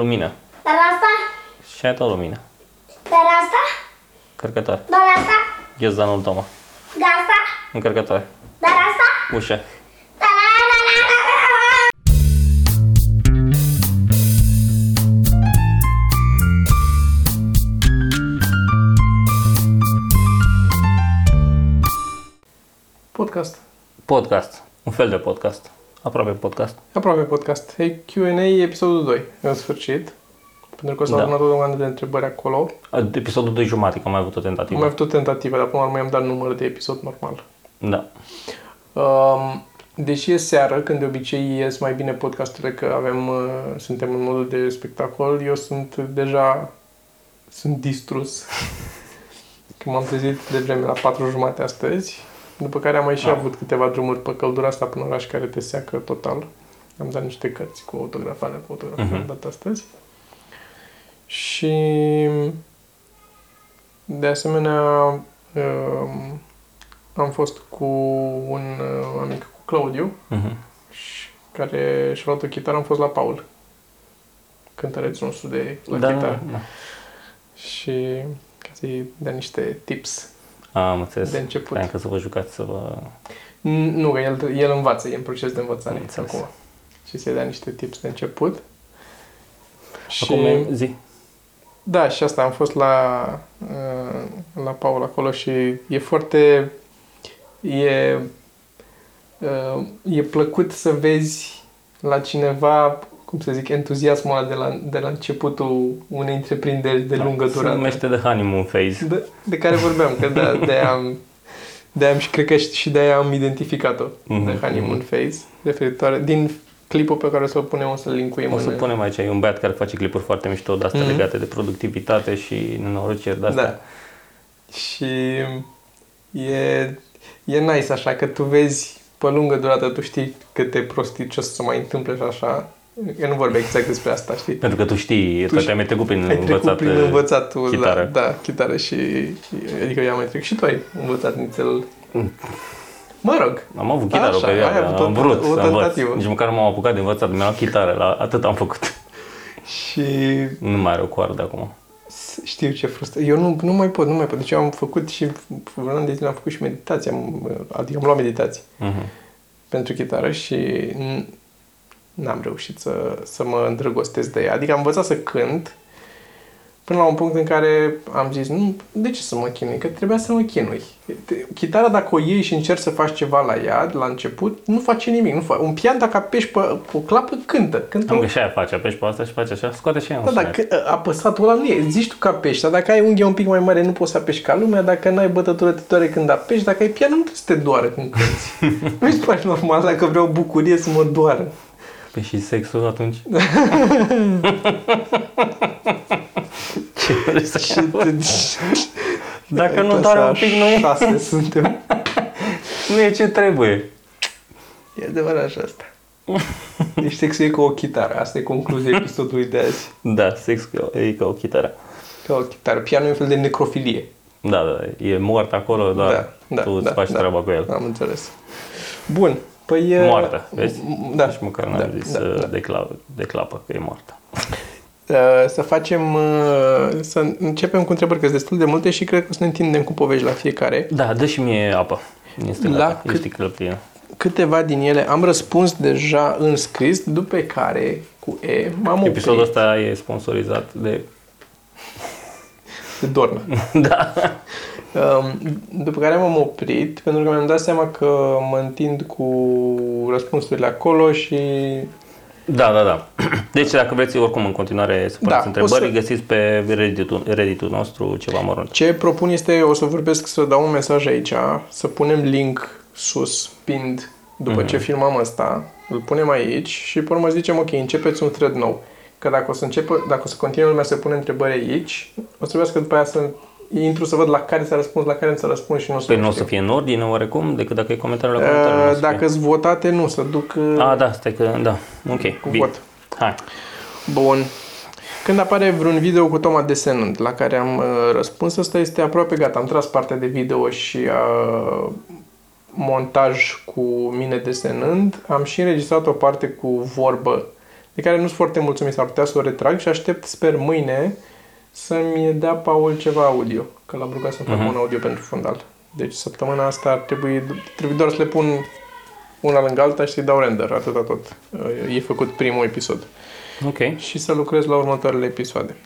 Lumină. Dar asta? Și ai tot lumină. Dar asta? Cărcător. Dar asta? Ghiozdanul Toma. Gasta? Încărcător. Dar asta? Ușă. Da, da, da, da, da, da. Podcast. Podcast. Un fel de podcast. Aproape podcast. Aproape podcast. Hey, Q&A episodul 2, în sfârșit. Pentru că s-au Da. adunat o grămadă de întrebări acolo. Episodul 2 jumate, că am mai avut o Am tentativă. mai avut o tentativă, dar până la urmă i-am dat număr de episod normal. Da. Um, deși e seară, când de obicei ies mai bine podcasturile, că avem, uh, suntem în modul de spectacol, eu sunt deja sunt distrus. Că m-am trezit de vreme la 4 jumate astăzi, după care am mai și Ah. avut câteva drumuri pe căldura asta până oraș care te seacă total. Am dat niște cărți cu autografare, cu autografare Mhm. am dat astăzi. Și de asemenea um, am fost cu un uh, amic, cu Claudiu, Mhm. și- care și-a luat o chitară, am fost la Paul, cântărețul nostru de la Da, chitară. da, Și ca să-i dea niște tips da. Am înțeles. de început. Credeam că să vă jucați, să vă... N- Nu, că el, el învață, e în proces de învățare Am înțeles. acum. Și să-i dea niște tips de început. Și, Acum, zi. da, și asta, am fost la, uh, la Paul acolo și e foarte... E, uh, e plăcut să vezi la cineva, cum să zic, entuziasmul ăla de la, de la începutul unei întreprinderi de lungă Se durată. numește The Honeymoon Phase. De, de care vorbeam, că de, de am, de am și cred că și și de aia am identificat-o, Mhm, de honeymoon phase, referitoare, din clipul pe care o să-l punem, o să-l linkuim O să în... punem aici, e un băiat care face clipuri foarte mișto de astea Mhm. legate de productivitate și nenorociri de astea. Da. Și e, e nice așa, că tu vezi pe lungă durată, tu știi câte prostii ce o să se mai întâmple și așa. Eu nu vorbesc exact despre asta, știi? Pentru că tu știi, Tu tu știi- ai mai trecut prin Ai trecut învățat prin uh, învățatul, chitară. Da, da, chitară și... Adică eu am mai trecut și tu ai învățat nițel... Mă rog, Am avut chitară Așa, o perioadă, ai avut o- am vrut o să învăț. tentativă. Nici măcar nu m-am apucat de învățat, mi-am luat chitară, la atât am făcut. și Nu mai are o coardă acum. Știu ce frustrant. Eu nu, nu mai pot, nu mai pot. Deci eu am făcut și un an de zile am făcut și meditație, am, adică am luat meditație Mhm. pentru chitară și n- n-am reușit să, să mă îndrăgostesc de ea. Adică am învățat să cânt până la un punct în care am zis, nu, de ce să mă chinui? Că trebuia să mă chinui. Chitara, dacă o iei și încerci să faci ceva la ea, la început, nu face nimic. Nu fa- un pian, dacă apeși pe, pe o clapă, cântă. cântă Am că și aia face, apeși pe asta și face așa, scoate și ea un Da, sunet. dacă apăsatul ăla nu e. Zici tu că apeși, dar dacă ai unghia un pic mai mare, nu poți să apeși ca lumea, dacă n-ai bătătură, te doare când apeși, dacă ai pian, nu trebuie să te doară când cânti. nu mi se pare normal dacă vreau bucurie să mă doară. Păi și sexul atunci? Ce vrei să Și te... Dacă nu Clasa doare un pic, nu e, șase suntem. nu e ce trebuie. E adevărat și asta. Deci sexul e ca o chitară. Asta e concluzia episodului de azi. Da, sex e ca o chitară. Ca o chitară. Pianul e un fel de necrofilie. Da, da, e mort acolo, dar Da, da, tu îți da, faci da. treaba cu el. Am înțeles. Bun. Păi... e- Moartă, vezi? Da. Nici măcar n-am Da, zis da, uh, da. de, cla- de clapă că e moartă. Uh, să facem, uh, să începem cu întrebări, că sunt destul de multe și cred că o să ne întindem cu povești la fiecare. Da, dă și mie apă. Este La la cât- cât... sticlă plină. Câteva din ele am răspuns deja în scris, după care, cu E, m-am oprit Episodul ăsta e sponsorizat de... de Dorna. da. Um, după care m-am oprit, pentru că mi-am dat seama că mă întind cu răspunsurile acolo și Da, da, da. Deci dacă vreți oricum în continuare să puneți Da, întrebări, o să- găsiți pe Reddit-ul, Reddit-ul nostru ceva mărunt. ce propun este, o să vorbesc, să dau un mesaj aici, să punem link sus, pinned, după Mhm. ce filmăm asta, îl punem aici și pe urmă zicem, ok, începeți un thread nou. Că dacă o să începă, dacă o să continue lumea să pune întrebări aici, o să trebuiască după aia să intru să văd la care s-a răspuns, la care nu s-a răspuns și nu o să Păi nu o știu. să fie în ordine oarecum, decât dacă e comentariul la comentariu. nu o Uh, să fie. Dacă sunt votate, nu, să duc uh, A, da, stai că, da, ok, cu bine. vot. Hai. Bun. Când apare vreun video cu Toma desenând, la care am uh, răspuns, ăsta este aproape gata. Am tras partea de video și uh, montaj cu mine desenând. Am și înregistrat o parte cu vorbă de care nu sunt foarte mulțumit, s-ar putea să o retrag și aștept, sper, mâine să-mi dea Paul ceva audio, că l-am rugat să-mi facă Mhm. un audio pentru fundal. Deci săptămâna asta ar trebui, trebuie doar să le pun una lângă alta și să-i dau render, atâta tot. E făcut primul episod. Ok. Și să lucrez la următoarele episoade.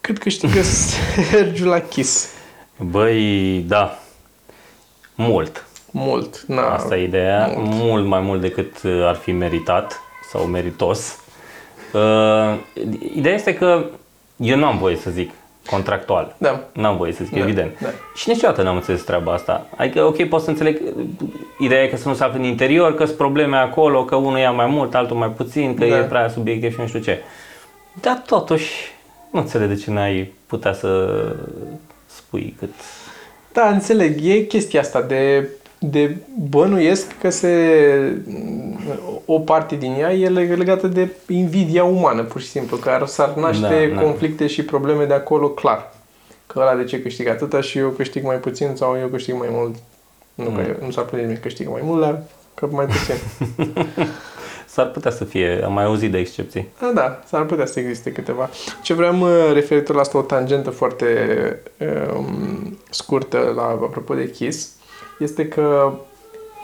Cât câștigă Sergiu la Kiss? Băi, da. Mult. Mult. Na, Asta e ideea. mult. Mult. mai mult decât uh, ar fi meritat sau meritos. Uh, ideea este că eu nu am voie să zic contractual. Da. N-am voie să zic, Da, evident. da. Și niciodată n-am înțeles treaba asta. Adică, ok, pot să înțeleg, uh, ideea e că să nu se află în interior, că sunt probleme acolo, că unul ia mai mult, altul mai puțin, că Da. e prea subiectiv și nu știu ce. Dar totuși, nu înțeleg de ce n-ai putea să spui cât... Da, înțeleg. E chestia asta de, de bănuiesc că se, o parte din ea e leg- legată de invidia umană, pur și simplu, că s-ar naște Da, da. conflicte și probleme de acolo clar. Că ăla de ce câștigă atâta și eu câștig mai puțin sau eu câștig mai mult. Nu că eu, nu s-ar putea nimeni că câștigă mai mult, dar că mai puțin. S-ar putea să fie, am mai auzit de excepții. Da, da, s-ar putea să existe câteva. Ce vreau mă, referitor la asta, o tangentă foarte um, scurtă la apropo de Kiss, este că,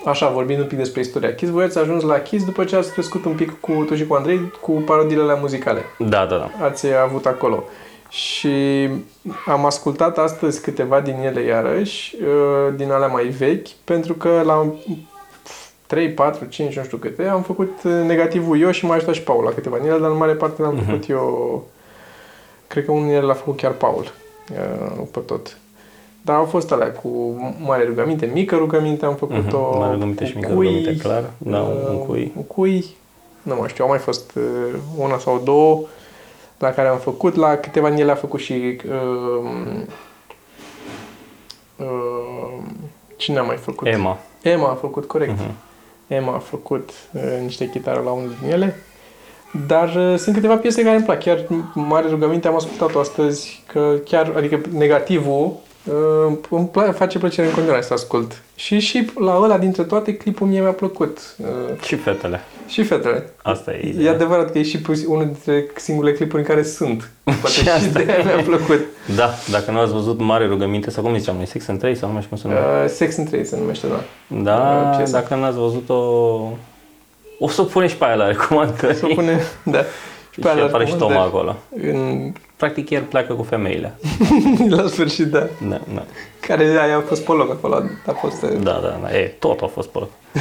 așa, vorbind un pic despre istoria Kiss, voi ați ajuns la Kiss după ce ați crescut un pic cu tu și cu Andrei cu parodiile alea muzicale. Da, da, da. Ați avut acolo. Și am ascultat astăzi câteva din ele iarăși, uh, din alea mai vechi, pentru că la 3, 4, 5, nu știu câte, am făcut uh, negativul eu și m-a ajutat și Paul la câteva din ele, dar în mare parte l-am Mhm. făcut eu, cred că unul din ele l-a făcut chiar Paul, uh, pe tot. Dar au fost alea cu mare rugăminte, mică rugăminte am făcut-o, Mhm, mare rugăminte și cu mică cui, rugăminte, clar. Da, uh, un cui. Un cui, nu mai știu, au mai fost uh, una sau două la care am făcut, la câteva din ele a făcut și uh, uh, cine a mai făcut? Emma. Emma a făcut, corect. Mhm. Emma a făcut uh, niște chitară la unul din ele. Dar uh, sunt câteva piese care îmi plac. Chiar mare rugăminte am ascultat-o astăzi, că chiar, adică negativul, uh, îmi pla- face plăcere în continuare să ascult. Și și la ăla dintre toate, clipul mie mi-a plăcut. Uh, Și fetele. și fetele. Asta e E ideea. adevărat că e și pus- unul dintre singurele clipuri în care sunt. Poate Și și, asta de aia mi-a plăcut. Da, dacă nu ați văzut Mare Rugăminte, sau cum ziceam noi, Sex and 3 sau nu mai știu cum se numește. Uh, Sex and Trade se numește, da. Da, uh, piesa. dacă n-ați văzut-o, o să o pune și pe aia la recomandări. Să o pune, da. Și pe alea apare și Toma recomandări. acolo. În, Practic el pleacă cu femeile. la sfârșit, da. Da, da. Care aia a fost pe loc acolo. A fost... uh, Da, da, da. E, tot a fost pe loc.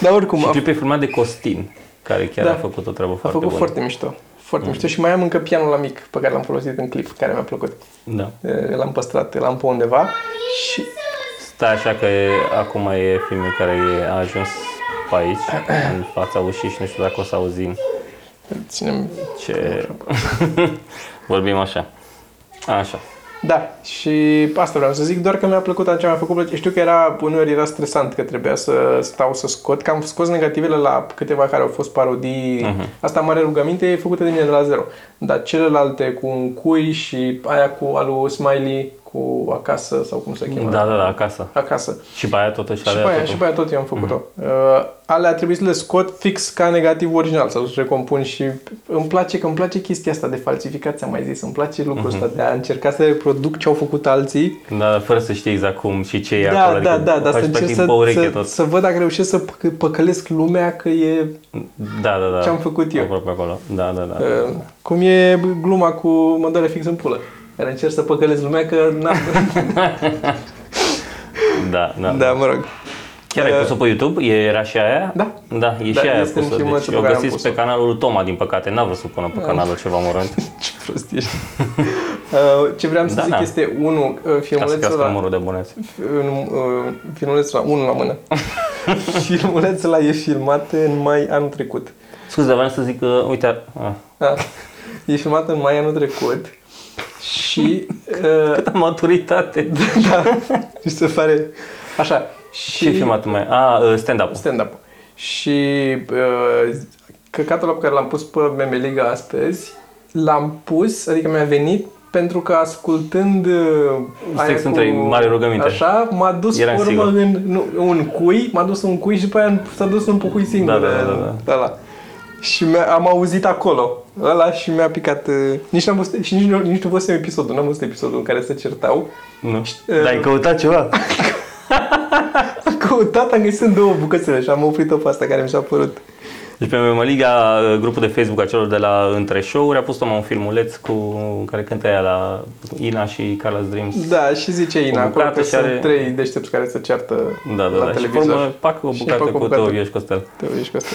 Dar oricum, Și a, clipul e filmat de Costin, care chiar Da. a făcut o treabă a foarte făcut bună. foarte mișto. Foarte mișto. Și mai am încă pianul la mic pe care l-am folosit în clip, care mi-a plăcut. Da. Uh, L-am păstrat, l-am pe undeva. Și Stai așa că e, acum e filmul care e, a ajuns pe aici, în fața ușii și nu știu dacă o să auzim ținem ce... Vorbim așa. Așa. Da, și asta vreau să zic, doar că mi-a plăcut atunci, mi-a făcut plăcere. Știu că era, uneori era stresant că trebuia să stau să scot, că am scos negativele la câteva care au fost parodii. Mhm. Asta mare rugăminte e făcută de mine de la zero. Dar celelalte cu un cui și aia cu alu Smiley, cu acasă sau cum se cheamă? Da, da, da, acasă. Acasă. Și pe aia totuși Și alea pe aia, totul. și pe aia tot eu am făcut-o. Uh, alea trebuie să le scot fix ca negativ original, să recompun și îmi place că îmi place chestia asta de falsificație, am mai zis, îmi place lucrul ăsta de a încerca să reproduc ce au făcut alții. Da, fără să știi exact cum și ce e Da, acolo. da, adică da, o dar faci să încerc practic să, pe ureche să, tot. să văd dacă reușesc să păc- păcălesc lumea că e Da, da, da. ce am făcut eu. Aproape acolo. Da, da, da. uh, cum e gluma cu mă doare fix în pulă. Iar încerc să păcălesc lumea că n-am... Da, da. da, mă rog. Chiar ai Uh, pus-o pe YouTube? Era și aia? Da. Da, e Da, și aia este în pusă. filmulețul Deci pe o care am găsiți pus-o. pe canalul lui Toma, din păcate. N-a vrut să pună pe canalul ceva mărunt. Ce prost ești. Uh, ce vreau să Da, zic da. este, unul, uh, Ca să filmulețul crească ăla... numărul de abonați. în, uh, filmulețul ăla, unul la mână. filmulețul ăla e filmat în mai anul trecut. Scuze, vreau să zic că, uite, a, Da. E filmat în mai anul trecut și uh, câtă maturitate. da, și se pare așa. Și Ce filmat mai? A, uh, stand-up. stand-up. Și uh, căcatul ăla pe care l-am pus pe Memeliga astăzi, l-am pus, adică mi-a venit pentru că ascultând uh, aia Sex între mare rugăminte. Așa, m-a dus Eram formă sigur. în nu, un cui, m-a dus un cui și după aia s-a dus un pucui singur. Da, da, da, da. Ăla. Și mi-a, am auzit acolo ăla și mi-a picat... Uh, nici n-am văzut, și nici nu, nici nu văzusem episodul, n-am văzut episodul în care se certau. Nu. Uh, Dar ai căutat ceva? Am căutat, am găsit în două bucățele și am oprit-o pe asta care mi s-a părut. Deci pe Mămăliga, grupul de Facebook a celor de la Între Show-uri a pus un filmuleț cu care cântă ea la Ina și Carla's Dreams. Da, și zice Ina O acolo bucată că și are- sunt trei deștepți care se ceartă Da, da, la da. Și televizor. formă, pac o Și bucată fac o cu bucată. Teoviu și Costel. Te uiți cu asta.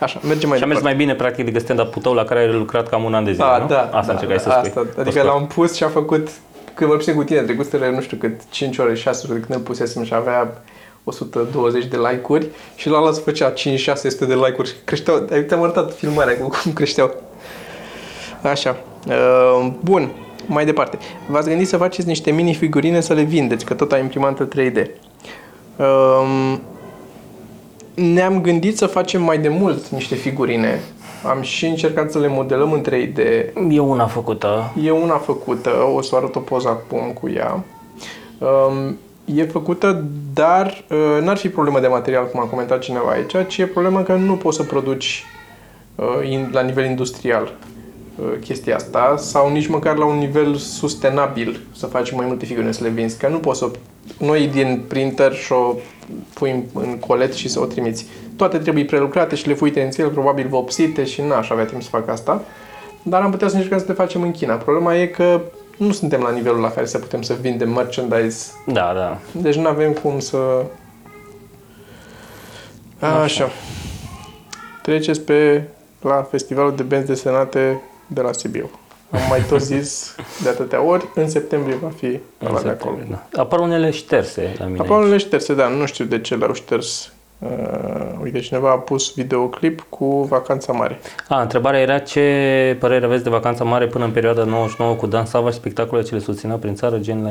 Așa, mergem mai Și a mers departe. mai bine, practic, decât stand-up-ul tău la care ai lucrat cam un an de zile, A, nu? da, Asta da, încercai să da, spui. Asta, Pe adică scurt. l-am pus și a făcut, când vorbise cu tine, trecusele, nu știu cât, 5 ore, 6 ore de când îl pusesem și avea 120 de like-uri și la ăla făcea 5-600 de like-uri și creșteau, ai te-am arătat filmarea cu cum creșteau. Așa. Uh, bun, mai departe. V-ați gândit să faceți niște mini-figurine să le vindeți, că tot ai imprimantă 3D. Um, ne-am gândit să facem mai de mult niște figurine. Am și încercat să le modelăm în 3D. E una făcută. E una făcută, o să vă arăt o poză acum cu ea. Um, e făcută, dar uh, n-ar fi problemă de material, cum a comentat cineva aici, ci e problema că nu poți să produci uh, in, la nivel industrial uh, chestia asta sau nici măcar la un nivel sustenabil să faci mai multe figurine să le vinzi, că nu poți să noi din printer și o pui în, în colet și să o trimiți. Toate trebuie prelucrate și le fuite în țel, probabil vopsite și n-aș avea timp să fac asta. Dar am putea să încercăm să le facem în China. Problema e că nu suntem la nivelul la care să putem să vindem merchandise. Da, da. Deci nu avem cum să... Așa. Treceți pe la festivalul de benzi desenate de la Sibiu. Am mai tot zis de atâtea ori. În septembrie va fi În ăla de acolo. septembrie, da. Apar unele șterse la mine. Apar unele șterse, da, nu știu de ce le-au șters. Uh, uite, cineva a pus videoclip cu Vacanța Mare. A, întrebarea era ce părere aveți de vacanța mare până în perioada 99 cu Dan Sava și spectacolele ce le susținea prin țară, gen la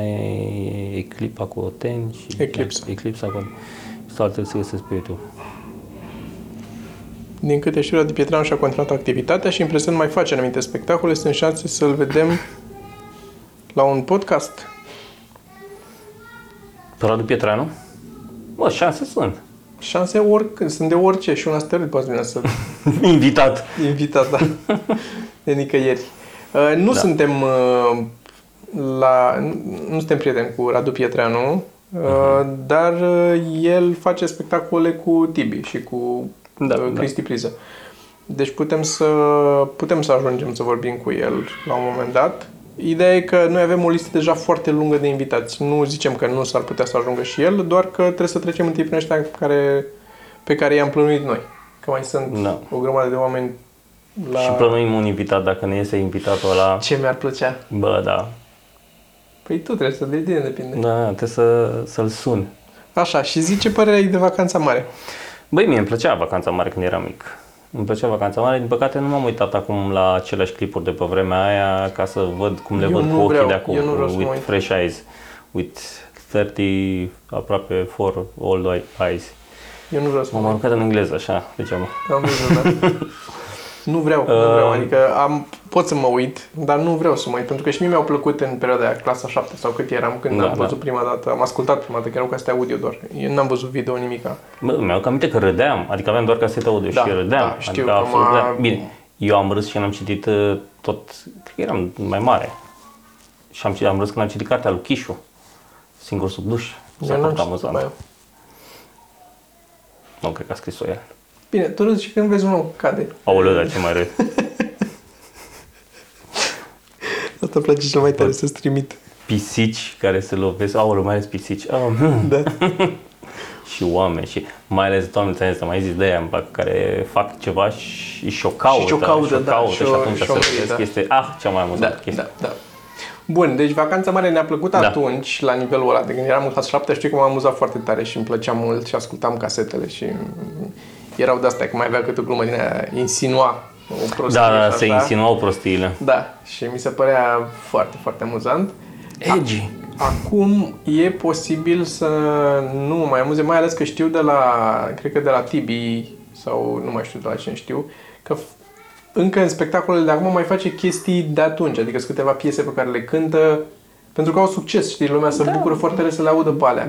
Eclipa cu Oteni și Eclipsa. Eclipsa cu sau altele se găsesc pe YouTube. Din câte știu, Radu Pietran și-a continuat activitatea și în prezent mai face anumite spectacole. Sunt șanse să-l vedem la un podcast. Pe Radu Pietranu? Bă, șanse sunt. Șanse oricând, sunt de orice și un asteroid poate vine să Invitat. invitat, da, de nicăieri. Uh, nu Da. suntem uh, la, nu suntem prieteni cu Radu Pietreanu, uh, dar uh, el face spectacole cu Tibi și cu Da, uh, da. Cristi Priză. Deci putem să, putem să ajungem să vorbim cu el la un moment dat. Ideea e că noi avem o listă deja foarte lungă de invitați. Nu zicem că nu s-ar putea să ajungă și el, doar că trebuie să trecem întâi prin ăștia care, pe care i-am plănuit noi. Că mai sunt Da. o grămadă de oameni la... Și plănuim un invitat, dacă ne iese invitatul ăla, Ce mi-ar plăcea? bă, da. Păi tu trebuie să de tine depinde. Da, trebuie să, să-l sun. Așa, și zi ce părere ai de vacanța mare? Băi, mie îmi plăcea vacanța mare când eram mic. Îmi plăcea vacanța mare, din păcate nu m-am uitat acum la aceleași clipuri de pe vremea aia ca să văd cum le Eu văd nu cu ochii vreau, de acum, eu nu vreau să mă with uit. fresh eyes, with 30, aproape 4 old eyes. Eu nu vreau să M-am mă aruncat în engleză, așa, ziceam. Am văzut, da. Nu vreau, nu vreau, Uh. adică am, pot să mă uit, dar nu vreau să mă uit, pentru că și mie mi-au plăcut în perioada aia, clasa 7 sau cât eram, când Da, am văzut da. prima dată, am ascultat prima dată, că erau casete audio doar. Eu n-am văzut video nimica. Bă, mi-au aminte că râdeam, adică aveam doar casete audio Da, și râdeam. da, știu adică că absolut m-a- râdeam. Bine, eu am râs și n-am citit uh, tot, cred că eram mai mare. Și am, citit, am râs când am citit cartea lui Chișu, Singur sub duș. S-a Eu n-am făcut citit amuzant. după aia. Nu, cred că a scris-o el. Bine, tu râzi și când vezi un om cade. Aoleu, dar ce mai râd. Asta îmi place cel mai tare să-ți trimit. Pisici care se lovesc, aoleu, mai ales pisici. Oh, hmm. Da. și oameni și mai ales, doamne, ți-am zis, mai zis de aia îmi plac, care fac ceva și și o caută. Și o caută, da, caută și și, o- atunci și o se mârie, lovesc. da. Este, ah, cea mai amuzantă Da, chestie. da, da. Bun, deci vacanța mare ne-a plăcut Da. atunci, la nivelul ăla, de când eram în clasa 7, știu că m-am amuzat foarte tare și îmi plăcea mult și ascultam casetele și mm, erau de-astea, că mai avea câte o glumă din aia, insinua o prostie Da, da, și se așa. insinuau prostiile. Da, și mi se părea foarte, foarte amuzant. Edgy. Acum e posibil să nu mă mai amuze, mai ales că știu de la, cred că de la Tibi sau nu mai știu de la cine știu, că f- încă în spectacolele de acum mai face chestii de atunci, adică sunt câteva piese pe care le cântă pentru că au succes, știi, lumea se Da. bucură foarte tare să le audă pe alea.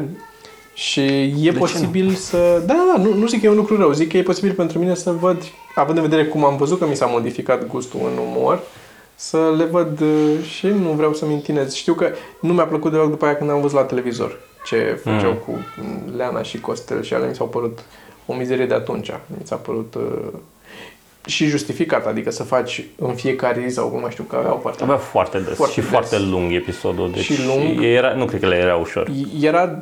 Și e ce posibil să... Da, da, da, nu, nu zic că e un lucru rău, zic că e posibil pentru mine să văd, având în vedere cum am văzut că mi s-a modificat gustul în umor, să le văd uh, și nu vreau să mintinez. Știu că nu mi-a plăcut deloc după aia când am văzut la televizor ce făceau Mm. cu mm, Leana și Costel și alea mi s-au părut o mizerie de atunci. Mi s-a părut uh, și justificat, adică să faci în fiecare zi sau cum mai știu că aveau parte. Avea foarte des Foarte și des. foarte lung episodul. Deci Și lung. Era, nu cred că le era ușor. Era,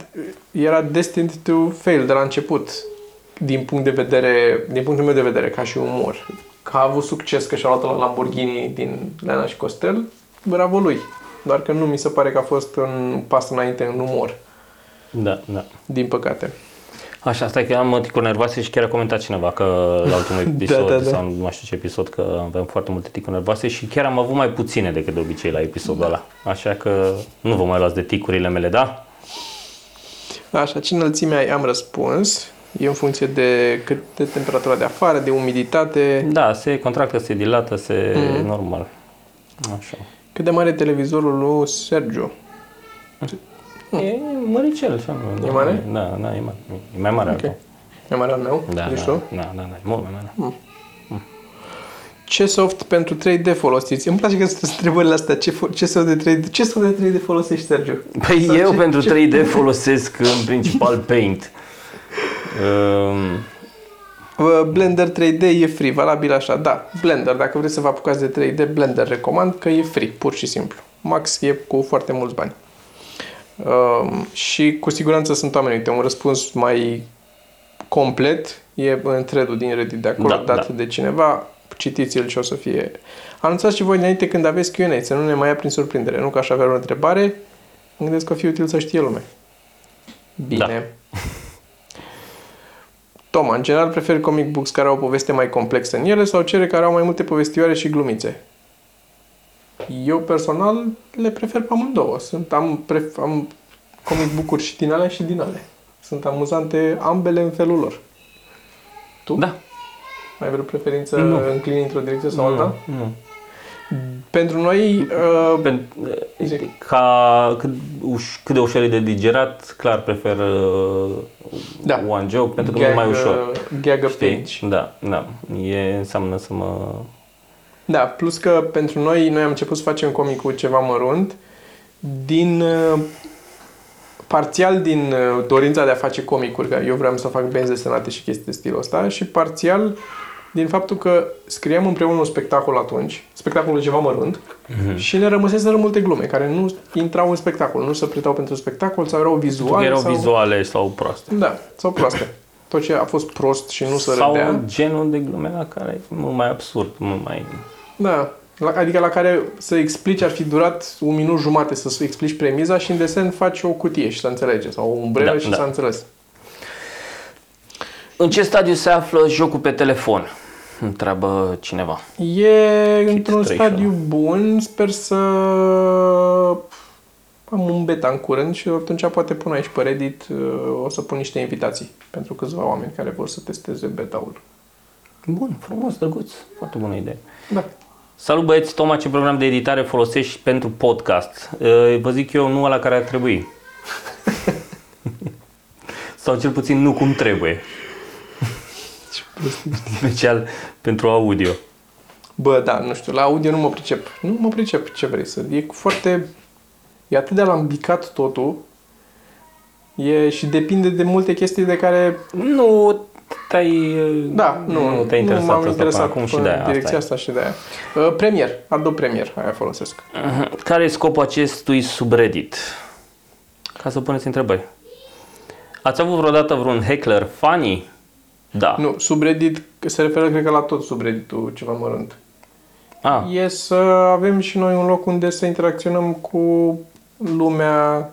era destined to fail de la început din punct de vedere, din punctul meu de vedere, ca și umor. Că a avut succes că și-a luat la Lamborghini din Leana și Costel, bravo lui. Doar că nu mi se pare că a fost un pas înainte în umor, Da, da. din păcate. Așa, stai că am ticuri nervoase și chiar a comentat cineva că la ultimul episod, da, da. sau nu mai știu ce episod, că aveam foarte multe ticuri nervoase și chiar am avut mai puține decât de obicei la episodul Da. ăla. Așa că nu vă mai luați de ticurile mele, da? Așa, ce înălțime ai? Am răspuns. E în funcție de cât de temperatura de afară, de umiditate. Da, se contractă, se dilată, se Mhm. normal. Așa. Cât de mare e televizorul lui Sergio? E măricel, așa. E mare? Da, da, e mare. E mai mare. Ok. al E mai al meu? tău. Da, Deci da, tu? da, da, da, e mult mai mare. Ce soft pentru 3D folosiți? Îmi place că sunt întrebările astea. Ce, fo- ce soft de 3D, ce soft de 3D folosești, Sergio? Păi Sau eu ce- pentru ce- 3D folosesc în principal Paint. Um, Uh, Blender 3D e free, valabil așa. Da, Blender, dacă vreți să vă apucați de 3D, Blender recomand că e free, pur și simplu. Max e cu foarte mulți bani. Um, și cu siguranță sunt oameni. Uite, un răspuns mai complet e în thread din Reddit de acolo, Da, dat da. de cineva. Citiți-l și o să fie... Anunțați și voi înainte când aveți Q&A, să nu ne mai ia prin surprindere. Nu că aș avea o întrebare, mă gândesc că o fi util să știe lumea. Bine. Toma, în general preferi comic books care au o poveste mai complexă în ele sau cele care au mai multe povestioare și glumițe? Eu personal le prefer pe amândouă. Sunt, am, pref, am comic book-uri și din alea și din alea. Sunt amuzante ambele în felul lor. Tu? da. Ai vreo preferință Nu. înclini într-o direcție sau alta? Nu, nu. Pentru noi, uh, Pen- Zi. ca cât, uș, cât de ușor e de digerat, clar prefer uh, Da. One Joke pentru că e mai ușor. uh, gag Știi? page. Da, da. E, înseamnă să mă... Da, plus că pentru noi, noi am început să facem comicul ceva mărunt din uh, parțial din uh, dorința de a face comicuri, că eu vreau să fac benzi desenate și chestii de stilul ăsta și parțial din faptul că scriam împreună un spectacol atunci, spectacolul ceva mărunt, Mhm. și ne rămăseseră multe glume care nu intrau în spectacol, nu se pretau pentru spectacol sau erau Pentru vizuale că erau sau... vizuale sau proaste. Da, sau proaste. Tot ce a fost prost și nu se sau râdea. genul de glume la care e mult mai absurd, mult mai... Da, la, adică la care să explici ar fi durat un minut jumate să explici premiza și în desen faci o cutie și să înțelege sau o umbrelă Da, și da. să înțeles. În ce stadiu se află jocul pe telefon? Întreabă cineva. E într-un trei stadiu bun, sper să am un beta în curând și atunci poate pun aici pe Reddit, uh, o să pun niște invitații pentru câțiva oameni care vor să testeze beta-ul. Bun, frumos, drăguț. Foarte bună idee. Da. Salut băieți, Toma, ce program de editare folosești pentru podcast? Uh, Vă zic eu, nu la care ar trebui. Sau cel puțin nu cum trebuie. Special pentru audio. Bă, da, nu știu, la audio nu mă pricep. Nu mă pricep ce vrei să... E foarte... E atât de alambicat totul. E și depinde de multe chestii de care... Nu te-ai, Da, nu, nu te-ai interesat m-am asta interesat până acum și în de aia. direcția Asta asta și de aia. Uh, Premier, Adobe Premier, aia folosesc. e. Mhm. Care e scopul acestui subreddit? Ca să puneți întrebări. Ați avut vreodată vreun heckler funny? Da. Nu, subreddit se referă, cred că, la tot subredditul ceva mărunt. Ah, E să avem și noi un loc unde să interacționăm cu lumea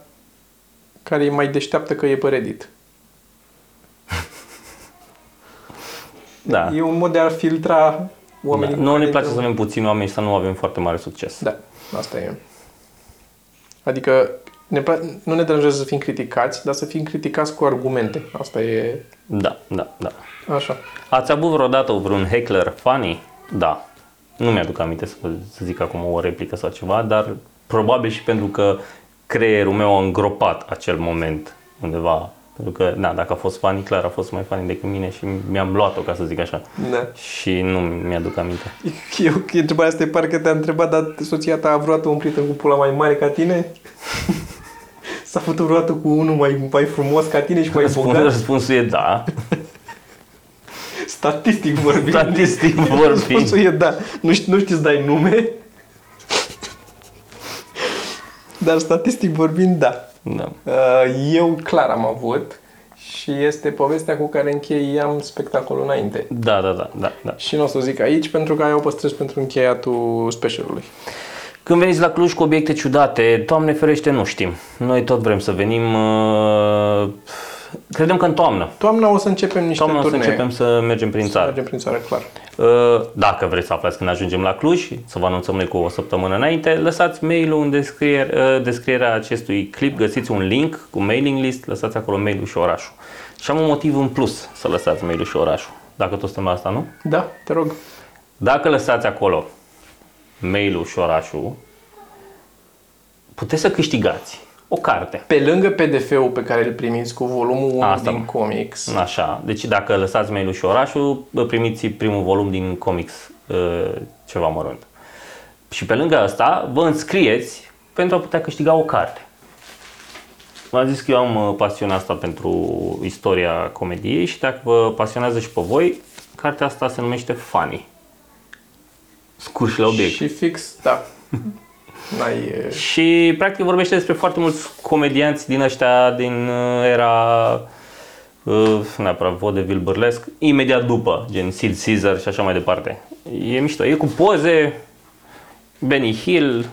care e mai deșteaptă că e pe Reddit. da. E un mod de a filtra oamenii. da. cu Nouă ne care place să intrăm. avem puțini oameni și să nu avem foarte mare succes. Da, asta e. Adică ne, pla- nu ne deranjează să fim criticați, dar să fim criticați cu argumente. Asta e Da, da, da. așa. Ați avut vreodată vreun heckler funny? Da. Nu mi-aduc aminte să, să zic acum o replică sau ceva, dar probabil și pentru că creierul meu a îngropat acel moment undeva. Pentru că, da, dacă a fost funny, clar a fost mai funny decât mine și mi-am luat-o, ca să zic așa. Da. Și nu mi-aduc aminte. Eu, întrebarea asta e parcă te-a întrebat, dar soția ta a vreodată un prieten cu pula mai mare ca tine? S-a făcut vreodată cu unul mai, mai frumos ca tine și mai Răspund, bogat? răspunsul e da. Statistic vorbind. Statistic vorbind. Răspunsul e da. Nu, știi, nu știți să dai nume? Dar statistic vorbind, da. Da. Uh, Eu clar am avut și este povestea cu care încheiam spectacolul înainte. Da, da, da, da, da. Și nu o să o zic aici pentru că aia o păstrez pentru încheiatul specialului. Când veniți la Cluj cu obiecte ciudate, Doamne ferește, nu știm. Noi tot vrem să venim. uh, Credem că în toamnă. Toamna o să începem niște Toamna o să turnee. începem să mergem prin Să țară. mergem prin țară, clar. Uh, Dacă vreți să aflați când ajungem la Cluj, să vă anunțăm noi cu o săptămână înainte, lăsați mail-ul în descriere, uh, descrierea acestui clip, găsiți un link cu mailing list, lăsați acolo mail-ul și orașul. Și am un motiv în plus să lăsați mail-ul și orașul. Dacă tot suntem la asta, nu? Da, te rog. Dacă lăsați acolo mail-ul și orașul, puteți să câștigați o carte. Pe lângă PDF-ul pe care îl primiți cu volumul 1 Asta, din mă. comics, Așa, deci dacă lăsați mail-ul și orașul, vă primiți primul volum din comics, uh, ceva mărunt. Și pe lângă asta, vă înscrieți pentru a putea câștiga o carte. V-am zis că eu am uh, pasiunea asta pentru istoria comediei și dacă vă pasionează și pe voi, cartea asta se numește Funny. Scurt și la obiect. și fix, da. N-ai... e, Și practic vorbește despre foarte mulți comedianți din ăștia din uh, era uh, neapărat vaudeville burlesc, imediat după, gen Sid Caesar și așa mai departe. E mișto. E cu poze, Benny Hill,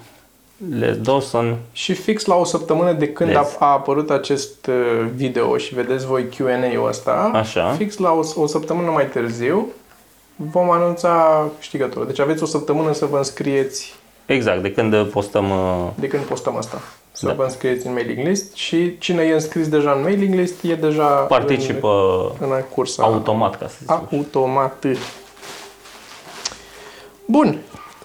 Les Dawson. Și fix la o săptămână de când a, Vezi. a apărut acest uh, video și vedeți voi Q&A-ul ăsta, Așa. fix la o, o săptămână mai târziu vom anunța câștigătorul. Deci aveți o săptămână să vă înscrieți Exact, de când postăm... uh, de când postăm asta. Să Da. vă înscrieți în mailing list și cine e înscris deja în mailing list e deja Participă în, în cursa automat, ca să zic. automat. Bun.